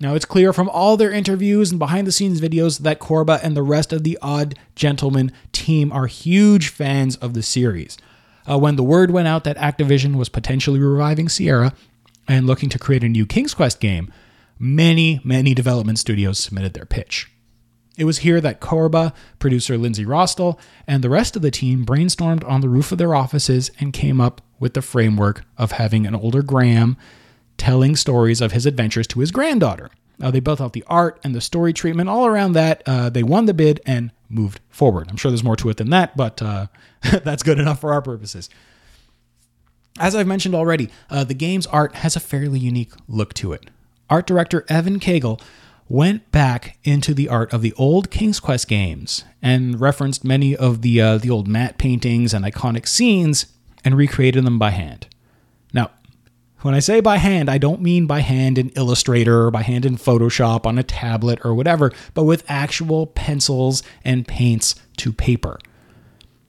Now, it's clear from all their interviews and behind the scenes videos that Korba and the rest of the Odd Gentlemen team are huge fans of the series. Uh, when the word went out that Activision was potentially reviving Sierra and looking to create a new King's Quest game, many, many development studios submitted their pitch. It was here that Korba, producer Lindsay Rostel, and the rest of the team brainstormed on the roof of their offices and came up with the framework of having an older Graham telling stories of his adventures to his granddaughter. Uh, they built out the art and the story treatment all around that. Uh, they won the bid, and moved forward. I'm sure there's more to it than that, but uh, (laughs) that's good enough for our purposes. As I've mentioned already, uh, the game's art has a fairly unique look to it. Art director Evan Cagle went back into the art of the old King's Quest games and referenced many of the uh, the old matte paintings and iconic scenes and recreated them by hand. Now, when I say by hand, I don't mean by hand in Illustrator or by hand in Photoshop on a tablet or whatever, but with actual pencils and paints to paper.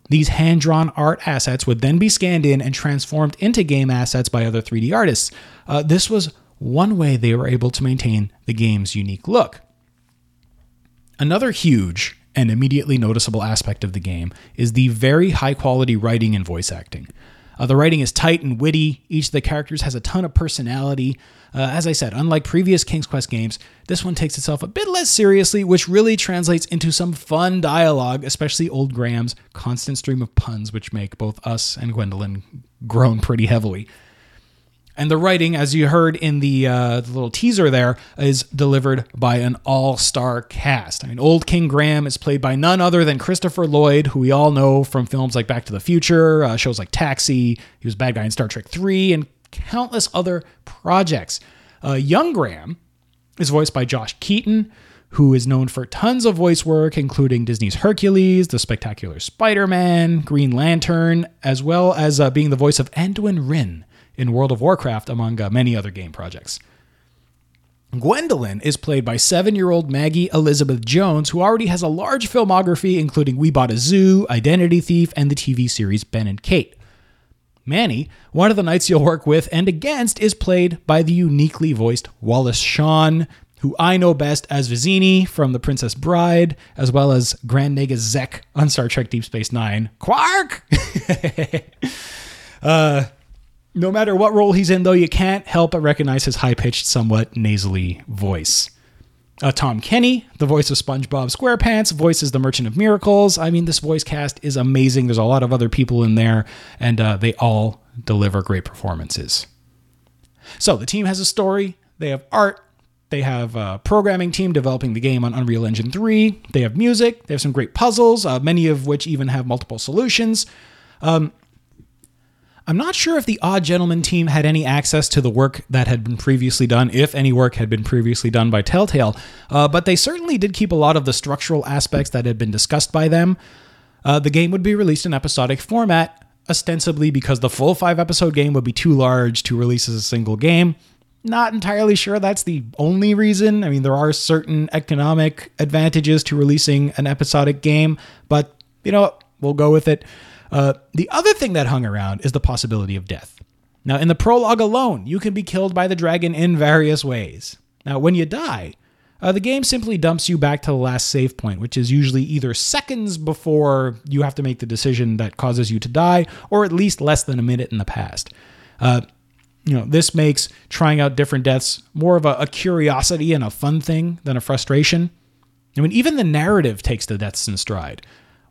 These hand drawn art assets would then be scanned in and transformed into game assets by other 3D artists. Uh, this was one way they were able to maintain the game's unique look. Another huge and immediately noticeable aspect of the game is the very high quality writing and voice acting. Uh, the writing is tight and witty. Each of the characters has a ton of personality. Uh, as I said, unlike previous King's Quest games, this one takes itself a bit less seriously, which really translates into some fun dialogue, especially Old Graham's constant stream of puns, which make both us and Gwendolyn groan pretty heavily. And the writing, as you heard in the, uh, the little teaser there, is delivered by an all star cast. I mean, Old King Graham is played by none other than Christopher Lloyd, who we all know from films like Back to the Future, uh, shows like Taxi, he was bad guy in Star Trek 3, and countless other projects. Uh, young Graham is voiced by Josh Keaton, who is known for tons of voice work, including Disney's Hercules, The Spectacular Spider Man, Green Lantern, as well as uh, being the voice of Anduin Wrynn in World of Warcraft, among uh, many other game projects. Gwendolyn is played by seven year old Maggie Elizabeth Jones, who already has a large filmography, including We Bought a Zoo, Identity Thief, and the TV series Ben and Kate. Manny, one of the knights you'll work with and against, is played by the uniquely voiced Wallace Shawn, who I know best as Vizzini from The Princess Bride, as well as Grand Nagus Zek on Star Trek Deep Space Nine. Quark! (laughs) uh, no matter what role he's in, though, you can't help but recognize his high pitched, somewhat nasally voice. Uh, Tom Kenny, the voice of SpongeBob SquarePants, voices the Merchant of Miracles. I mean, this voice cast is amazing. There's a lot of other people in there, and uh, they all deliver great performances. So the team has a story, they have art, they have a programming team developing the game on Unreal Engine 3, they have music, they have some great puzzles, uh, many of which even have multiple solutions. Um, I'm not sure if the Odd Gentlemen team had any access to the work that had been previously done, if any work had been previously done by Telltale, uh, but they certainly did keep a lot of the structural aspects that had been discussed by them. Uh, the game would be released in episodic format, ostensibly because the full five episode game would be too large to release as a single game. Not entirely sure that's the only reason. I mean, there are certain economic advantages to releasing an episodic game, but you know, we'll go with it. Uh, the other thing that hung around is the possibility of death. Now, in the prologue alone, you can be killed by the dragon in various ways. Now, when you die, uh, the game simply dumps you back to the last save point, which is usually either seconds before you have to make the decision that causes you to die, or at least less than a minute in the past. Uh, you know, this makes trying out different deaths more of a, a curiosity and a fun thing than a frustration. I mean, even the narrative takes the deaths in stride.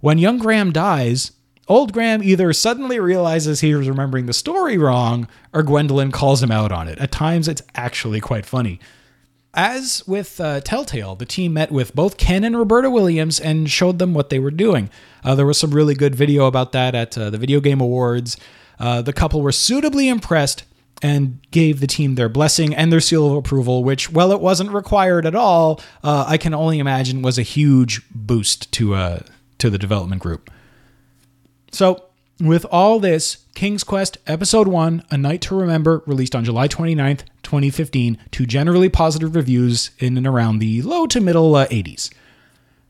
When young Graham dies, Old Graham either suddenly realizes he was remembering the story wrong, or Gwendolyn calls him out on it. At times, it's actually quite funny. As with uh, Telltale, the team met with both Ken and Roberta Williams and showed them what they were doing. Uh, there was some really good video about that at uh, the Video Game Awards. Uh, the couple were suitably impressed and gave the team their blessing and their seal of approval, which, while it wasn't required at all, uh, I can only imagine was a huge boost to uh, to the development group. So, with all this, King's Quest Episode 1, A Knight to Remember, released on July 29th, 2015, to generally positive reviews in and around the low to middle uh, 80s.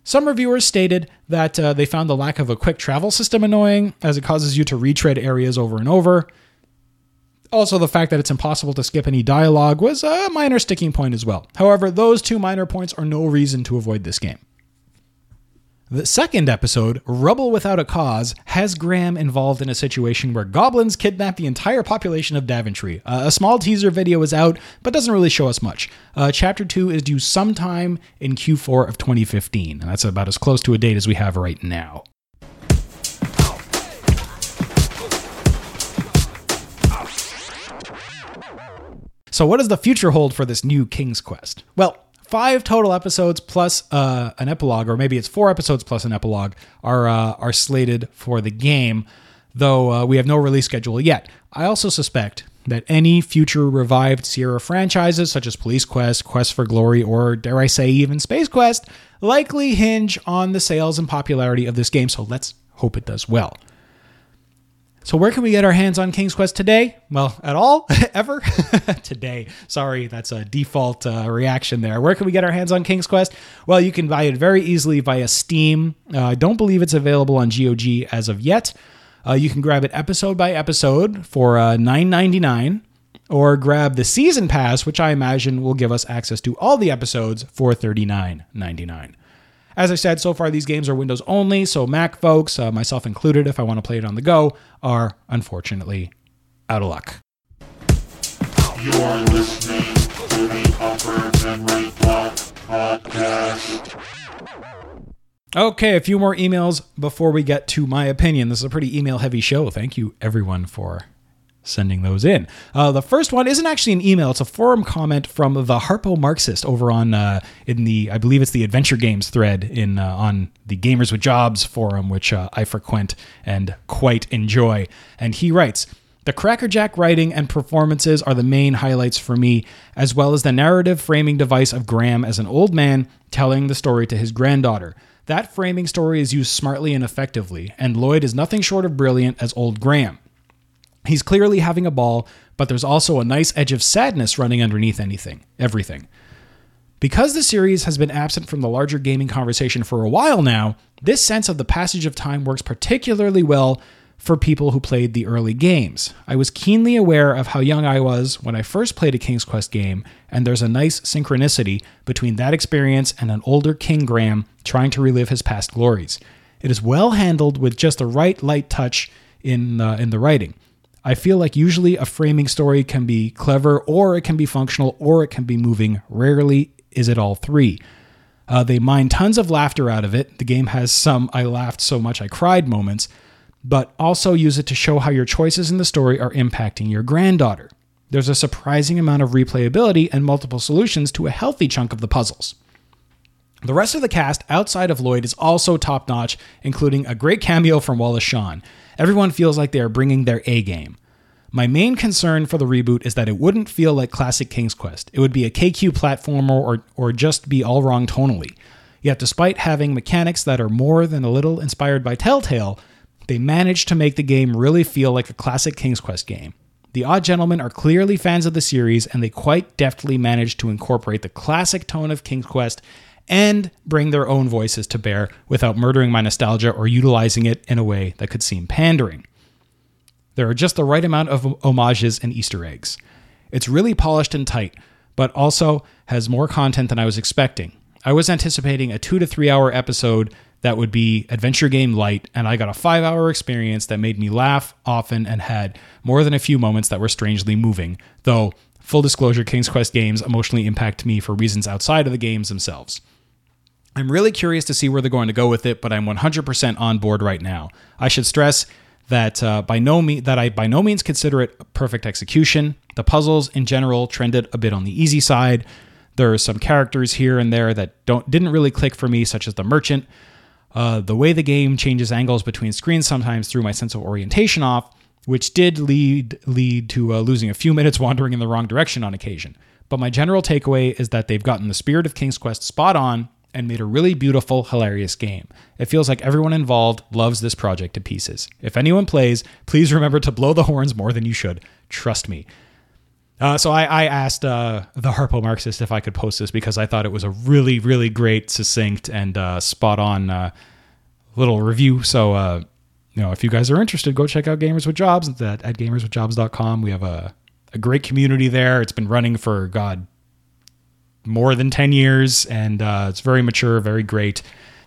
Some reviewers stated that uh, they found the lack of a quick travel system annoying, as it causes you to retread areas over and over. Also, the fact that it's impossible to skip any dialogue was a minor sticking point as well. However, those two minor points are no reason to avoid this game. The second episode, Rubble Without a Cause, has Graham involved in a situation where goblins kidnap the entire population of Daventry. Uh, a small teaser video is out, but doesn't really show us much. Uh, chapter 2 is due sometime in Q4 of 2015, and that's about as close to a date as we have right now. So, what does the future hold for this new King's Quest? Well, Five total episodes plus uh, an epilogue, or maybe it's four episodes plus an epilogue, are uh, are slated for the game, though uh, we have no release schedule yet. I also suspect that any future revived Sierra franchises, such as Police Quest, Quest for Glory, or dare I say even Space Quest, likely hinge on the sales and popularity of this game. So let's hope it does well. So where can we get our hands on King's Quest today? Well, at all? (laughs) Ever? (laughs) today. Sorry, that's a default uh, reaction there. Where can we get our hands on King's Quest? Well, you can buy it very easily via Steam. Uh, I don't believe it's available on GOG as of yet. Uh, you can grab it episode by episode for uh, $9.99 or grab the season pass, which I imagine will give us access to all the episodes for $39.99. As I said, so far these games are Windows only, so Mac folks, uh, myself included, if I want to play it on the go, are unfortunately out of luck. You are listening to the Upper Memory Block Podcast. Okay, a few more emails before we get to my opinion. This is a pretty email heavy show. Thank you, everyone, for sending those in. Uh, the first one isn't actually an email; it's a forum comment from the Harpo Marxist over on uh, in the I believe it's the Adventure Games thread in uh, on the Gamers with Jobs forum, which uh, I frequent and quite enjoy. And he writes. The crackerjack writing and performances are the main highlights for me, as well as the narrative framing device of Graham as an old man telling the story to his granddaughter. That framing story is used smartly and effectively, and Lloyd is nothing short of brilliant as old Graham. He's clearly having a ball, but there's also a nice edge of sadness running underneath anything, everything. Because the series has been absent from the larger gaming conversation for a while now, this sense of the passage of time works particularly well for people who played the early games. I was keenly aware of how young I was when I first played a King's Quest game, and there's a nice synchronicity between that experience and an older King Graham trying to relive his past glories. It is well handled with just the right light touch in uh, in the writing. I feel like usually a framing story can be clever, or it can be functional, or it can be moving. Rarely is it all three. Uh, they mine tons of laughter out of it. The game has some I laughed so much I cried moments, but also use it to show how your choices in the story are impacting your granddaughter. There's a surprising amount of replayability and multiple solutions to a healthy chunk of the puzzles. The rest of the cast outside of Lloyd is also top notch, including a great cameo from Wallace Shawn. Everyone feels like they are bringing their A game. My main concern for the reboot is that it wouldn't feel like classic King's Quest. It would be a KQ platformer or, or just be all wrong tonally. Yet, despite having mechanics that are more than a little inspired by Telltale, they managed to make the game really feel like a classic King's Quest game. The Odd Gentlemen are clearly fans of the series, and they quite deftly managed to incorporate the classic tone of King's Quest and bring their own voices to bear without murdering my nostalgia or utilizing it in a way that could seem pandering. There are just the right amount of homages and Easter eggs. It's really polished and tight, but also has more content than I was expecting. I was anticipating a two to three hour episode that would be adventure game light, and I got a five hour experience that made me laugh often and had more than a few moments that were strangely moving, though, full disclosure, King's Quest games emotionally impact me for reasons outside of the games themselves. I'm really curious to see where they're going to go with it, but I'm 100% on board right now. I should stress that uh, by no me- that I by no means consider it perfect execution. The puzzles in general trended a bit on the easy side. There are some characters here and there that don't didn't really click for me, such as the merchant. Uh, the way the game changes angles between screens sometimes threw my sense of orientation off, which did lead lead to uh, losing a few (laughs) minutes wandering in the wrong direction on occasion. But my general takeaway is that they've gotten the spirit of King's Quest spot on and made a really beautiful, hilarious game. It feels like everyone involved loves this project to pieces. If anyone plays, please remember to blow the horns more than you should. Trust me. Uh, so I, I asked uh, the Harpo Marxist if I could post this because I thought it was a really, really great, succinct, and uh, spot on uh, little review. So, uh, you know, if you guys are interested, go check out Gamers with Jobs at, at gamerswithjobs.com. We have a, a great community there. It's been running for, God, more than 10 years, and uh, it's very mature, very great.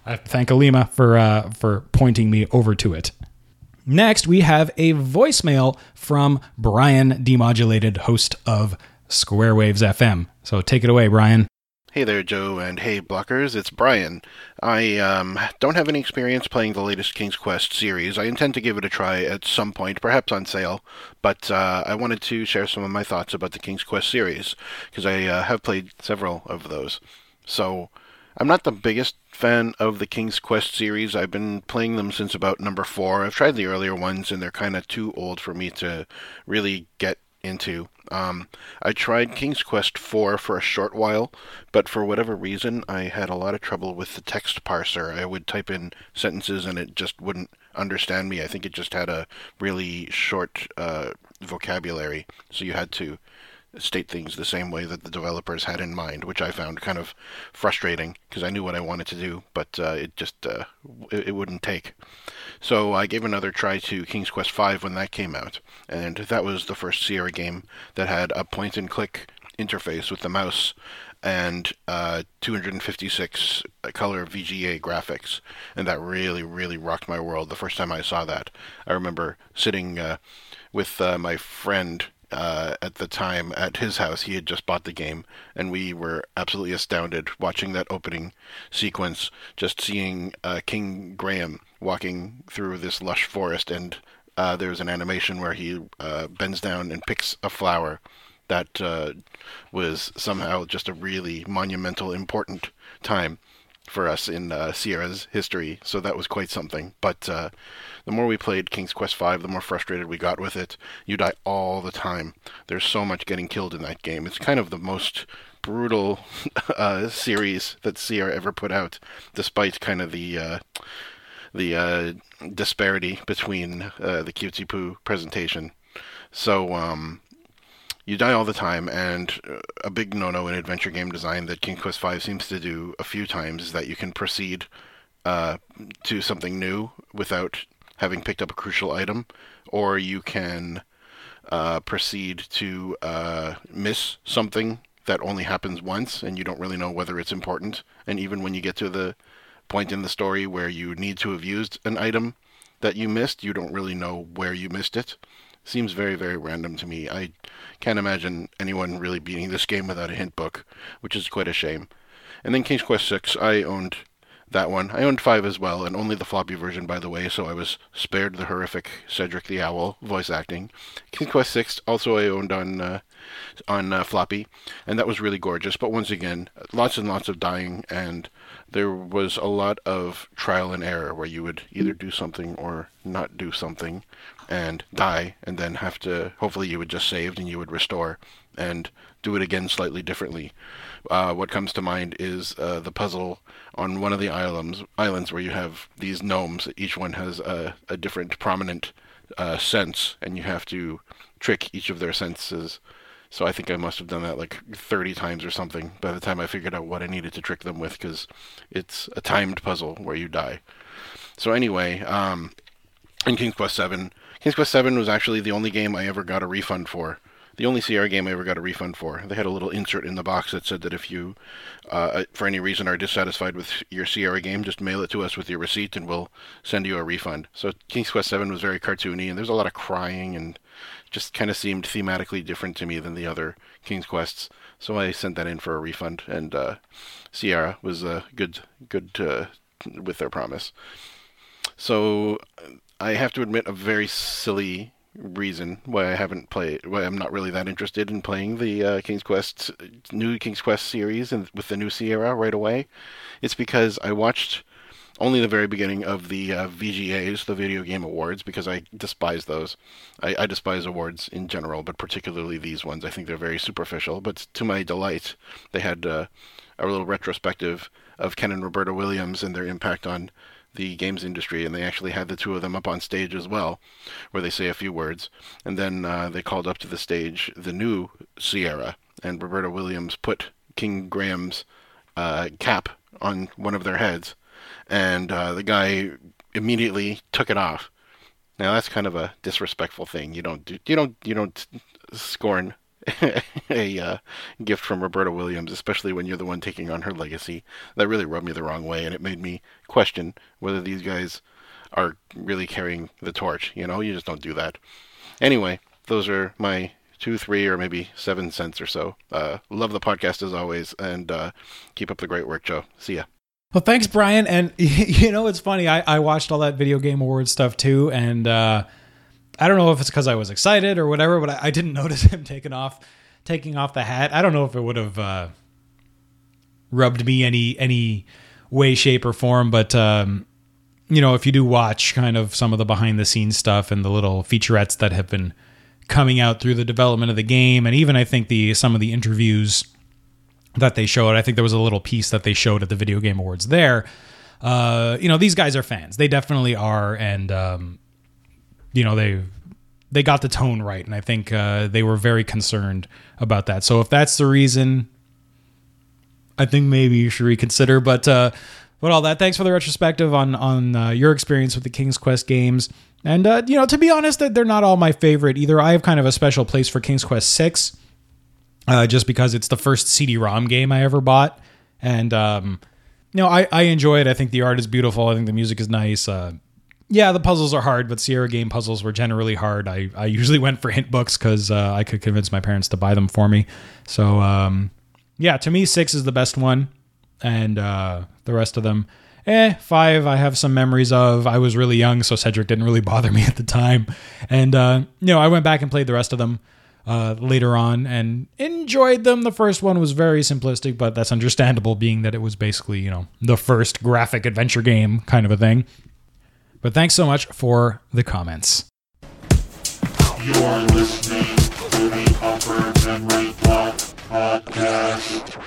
I thank Alima for, uh, for pointing me over to it. Next, we have a voicemail from Brian Demodulated, host of Square Waves FM. So take it away, Brian. Hey there, Joe, and hey, Blockers. It's Brian. I um, don't have any experience playing the latest King's Quest series. I intend to give it a try at some point, perhaps on sale, but uh, I wanted to share some of my thoughts about the King's Quest series, because I uh, have played several of those. So I'm not the biggest fan of the King's Quest series. I've been playing them since about number four. I've tried the earlier ones, and they're kind of too old for me to really get into. Um, I tried King's Quest 4 for a short while, but for whatever reason, I had a lot of trouble with the text parser. I would type in sentences and it just wouldn't understand me. I think it just had a really short uh, vocabulary, so you had to state things the same way that the developers had in mind, which I found kind of frustrating because I knew what I wanted to do, but uh, it just uh, it wouldn't take. So I gave another try to King's Quest V when that came out, and that was the first Sierra game that had a point and click interface with the mouse and uh, 256 color VGA graphics, and that really, really rocked my world the first time I saw that. I remember sitting uh, with uh, my friend uh, at the time at his house. He had just bought the game, and we were absolutely astounded watching that opening sequence, just seeing uh, King Graham walking through this lush forest, and uh, there's an animation where he uh, bends down and picks a flower. That uh, was somehow just a really monumental, important time for us in uh, Sierra's history, so that was quite something. But uh, the more we played King's Quest V, the more frustrated we got with it. You die all the time. There's so much getting killed in that game. It's kind of the most brutal (laughs) uh, series that Sierra ever put out, despite kind of the uh, the uh, disparity between uh, the Cutesy Poo presentation. So um, you die all the time, and uh, a big no-no in adventure game design that King Quest V seems to do a few times is that you can proceed uh, to something new without having picked up a crucial item, or you can uh, proceed to uh, miss something that only happens once, and you don't really know whether it's important. And even when you get to the point in the story where you need to have used an item that you missed, you don't really know where you missed it. Seems very, very random to me. I can't imagine anyone really beating this game without a hint book, which is quite a shame. And then King's Quest VI, I owned that one. I owned five as well, and only the floppy version, by the way, so I was spared the horrific Cedric the Owl voice acting. King's Quest VI also I owned on uh, on uh, floppy, and that was really gorgeous. But once again, lots and lots of dying, and there was a lot of trial and error where you would either do something or not do something, and die, and then have to. Hopefully, you would just saved and you would restore and do it again slightly differently. Uh, what comes to mind is uh, the puzzle on one of the islands, islands where you have these gnomes. Each one has a, a different prominent uh, sense, and you have to trick each of their senses. So I think I must have done that like 30 times or something by the time I figured out what I needed to trick them with, because it's a timed puzzle where you die. So anyway, um, in King's Quest VII, King's Quest VII was actually the only game I ever got a refund for the only Sierra game I ever got a refund for. They had a little insert in the box that said that if you, uh, for any reason, are dissatisfied with your Sierra game, just mail it to us with your receipt and we'll send you a refund. So King's Quest VII was very cartoony and there's a lot of crying and just kind of seemed thematically different to me than the other King's Quests. So I sent that in for a refund and uh, Sierra was uh, good, good uh, with their promise. So I have to admit, a very silly reason why I haven't played, why I'm not really that interested in playing the uh, King's Quest new King's Quest series and with the new Sierra right away. It's because I watched only the very beginning of the uh, VGAs, the Video Game Awards, because I despise those. I, I, despise awards in general, but particularly these ones. I think they're very superficial. But to my delight, they had uh, a little retrospective of Ken and Roberta Williams and their impact on the games industry, and they actually had the two of them up on stage as well, where they say a few words. And then uh, they called up to the stage the new Sierra, and Roberta Williams put King Graham's uh, cap on one of their heads, and uh, the guy immediately took it off. Now that's kind of a disrespectful thing. You don't do, you don't you don't scorn (laughs) a uh, gift from Roberta Williams, especially when you're the one taking on her legacy. That really rubbed me the wrong way, and it made me question whether these guys are really carrying the torch. You know, you just don't do that. Anyway, those are my two, three, or maybe seven cents or so. Uh, love the podcast as always, and uh, keep up the great work, Joe. See ya. Well, thanks, Brian. And (laughs) you know, it's funny. I, I watched all that video game awards stuff too, and uh, I don't know if it's because I was excited or whatever, but I, I, didn't (laughs) notice him taking off taking off the hat. I don't know if it would have uh, rubbed me any any way, shape, or form. But um, you know, if you do watch kind of some of the behind the scenes stuff and the little featurettes that have been coming out through the development of the game, and even I think the some of the interviews that they showed, I think there was a little piece that they showed at the Video Game Awards there. Uh, you know, these guys are fans. They definitely are, and um, you know they they got the tone right, and I think uh, they were very concerned about that. So if that's the reason, I think maybe you should reconsider. But uh, but all that. Thanks for the retrospective on on uh, your experience with the King's Quest games. And uh, you know, to be honest, they're not all my favorite either. I have kind of a special place for King's Quest Six, uh, just because it's the first CD-ROM game I ever bought, and um, you know, I I enjoy it. I think the art is beautiful. I think the music is nice. Uh, yeah, the puzzles are hard, but Sierra game puzzles were generally hard. I, I usually went for hint books because uh, I could convince my parents to buy them for me. So um, yeah, to me, six is the best one, and uh, the rest of them, eh, five. I have some memories of. I was really young, so Cedric didn't really (laughs) bother me at the time, and uh, you know, I went back and played the rest of them. Uh, later on and enjoyed them. The first one was very simplistic, but that's understandable, being that it was basically, you know, the first graphic adventure game kind of a thing. But thanks so much for the comments. You are listening to the Upper Memory Block Podcast.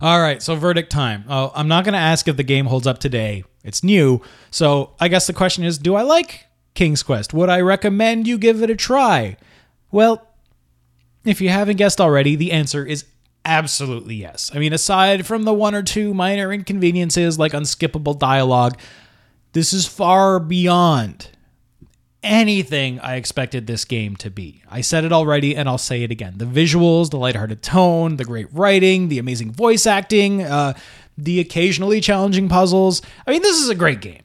All right, so verdict time. Oh, I'm not going to ask if the game holds up today. It's new. So I guess the question is do I like King's Quest? Would I recommend you give it a try? Well, if you haven't guessed already, the answer is absolutely yes. I mean, aside from the one or two minor inconveniences like unskippable dialogue, this is far beyond anything I expected this game to be. I said it already and I'll say it again. The visuals, the lighthearted tone, the great writing, the amazing voice acting, uh, the occasionally challenging puzzles. I mean, this is a great game.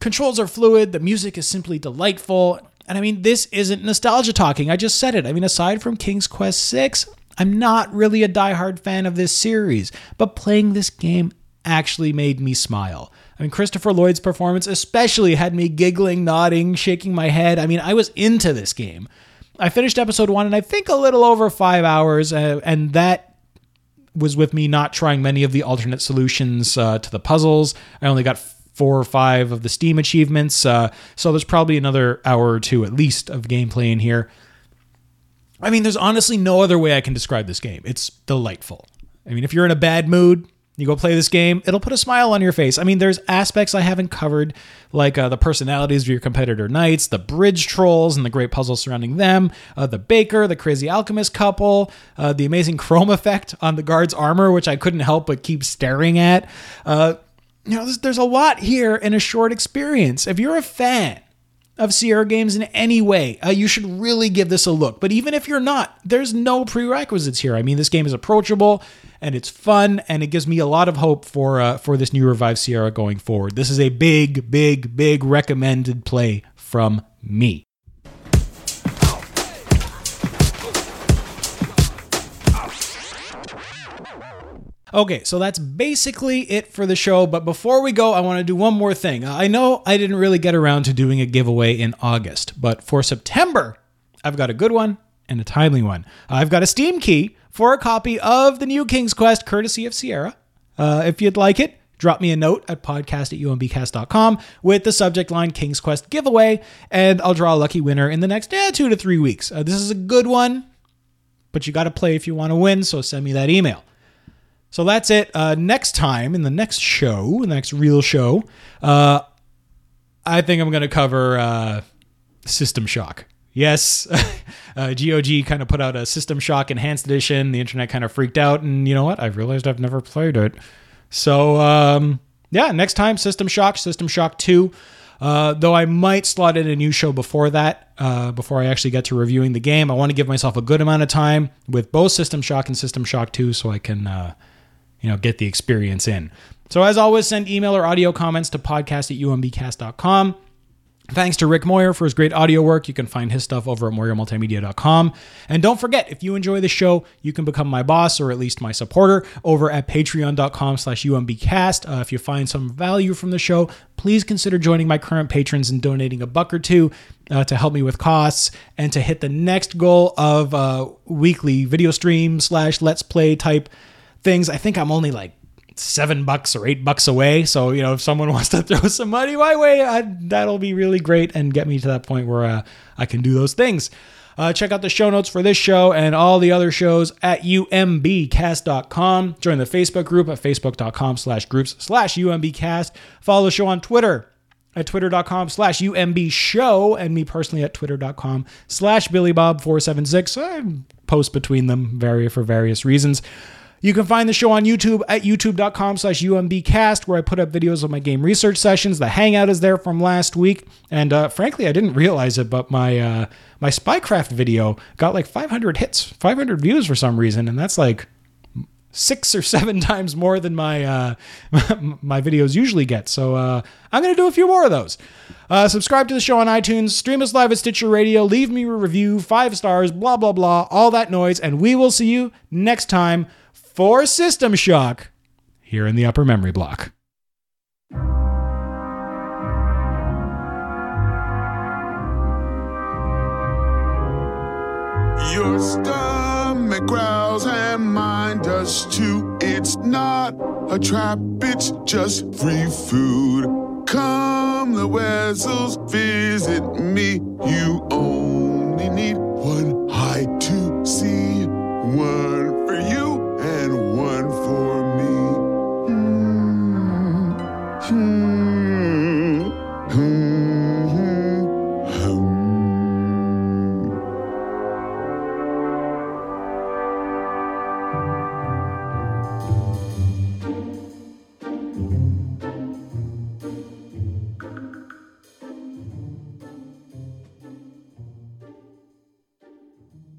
Controls are fluid, the music is simply delightful. And I mean, this isn't nostalgia talking. I just said it. I mean, aside from King's Quest 6, I'm not really a diehard fan of this series, but playing this game actually made me smile. I mean, Christopher Lloyd's performance especially had me giggling, nodding, shaking my head. I mean, I was into this game. I finished episode one in I think a little over five hours, uh, and that was with me not trying many of the alternate solutions uh, to the puzzles. I only got four or five of the Steam achievements, uh, so there's probably another hour or two at least of gameplay in here. I mean, there's honestly no other way I can describe this game. It's delightful. I mean, if you're in a bad mood, you go play this game, it'll put a smile on your face. I mean, there's aspects I haven't covered, like uh, the personalities of your competitor knights, the bridge trolls and the great puzzles surrounding them, uh, the baker, the crazy alchemist couple, uh, the amazing (laughs) chrome effect on the guard's armor, which I couldn't help but keep staring at. Uh, you know, there's, there's a lot here in a short experience. If you're a fan of Sierra games in any way, uh, you should really give this a look. But even if you're not, there's no prerequisites here. I mean, this game is approachable and it's fun, and it gives me a lot of hope for uh, for this new revived Sierra going forward. This is a big, big, big recommended play from me. Okay, so that's basically it for the show. But before we go, I want to do one more thing. I know I didn't really get around to doing a giveaway in August, but for September, I've got a good one and a timely one. I've got a Steam key for a copy of the new King's Quest, courtesy of Sierra. Uh, if you'd like it, drop me a note at podcast at umbcast.com with the subject line King's Quest giveaway, and I'll draw a lucky winner in the next eh, two to three weeks. Uh, this is a good one, but you got to play if you want to win, so send me that email. So that's it. Uh, next time, in the next show, in the next real show, uh, I think I'm going to cover uh, System Shock. Yes, (laughs) uh, GOG kind of put out a System Shock Enhanced Edition. The internet kind of freaked out, and you know what? I've realized I've never played it. So, um, yeah, next time, System Shock, System Shock 2. Uh, though I might slot in a new show before that, uh, before I actually get to reviewing the game. I want to give myself a good amount of time with both System Shock and System Shock 2 so I can uh, you know, get the experience in. So as always, send email or audio comments to podcast at umbcast.com. Thanks to Rick Moyer for his great audio work. You can find his stuff over at moyermultimedia.com. And don't forget, if you enjoy the show, you can become my boss or at least my supporter over at patreon.com slash umbcast. Uh, if you find some value from the show, please consider joining my current patrons and donating a buck or two uh, to help me with costs and to hit the next goal of uh, weekly video stream slash let's play type things. I think I'm only like seven bucks or eight bucks away. So, you know, if someone (laughs) wants to throw some money my way, I, that'll be really great and get me to that point where uh, I can do those things. Uh, check out the show notes for this show and all the other shows at umbcast.com. Join the Facebook group at facebook.com slash groups slash umbcast. Follow the show on Twitter at twitter.com slash umb show and me personally at twitter.com slash billybob476 i post between them for various reasons you can find the show on youtube at youtube.com slash umbcast where i put up videos of my game research sessions the hangout is there from last week and uh, frankly i didn't realize it but my uh, my spycraft video got like 500 hits 500 views for some reason and that's like six or seven (laughs) times more than my uh, (laughs) my videos usually get. So uh, I'm gonna do a few more of those. Uh, subscribe to the show on iTunes, stream us live at Stitcher Radio, leave me a review, five stars, blah blah blah, all that noise, and we will see you next time for System Shock here in the Upper Memory Block. Your stomach growls and mine does too. It's not a trap, it's just free food. Come, the Wezzles, visit me. You only need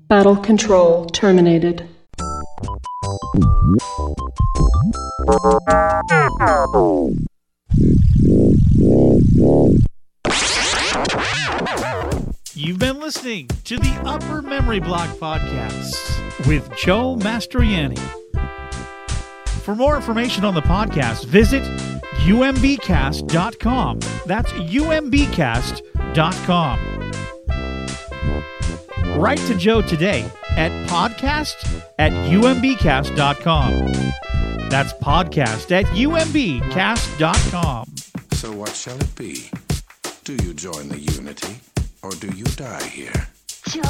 Battle control terminated. You've been listening to the Upper Memory Block Podcast with Joe Mastriani. For more information on the podcast, visit umbcast.com. That's umbcast.com. Write to Joe today at podcast at umbcast.com. That's podcast at umbcast.com. So what shall it be? Do you join the Unity, or do you die here? Join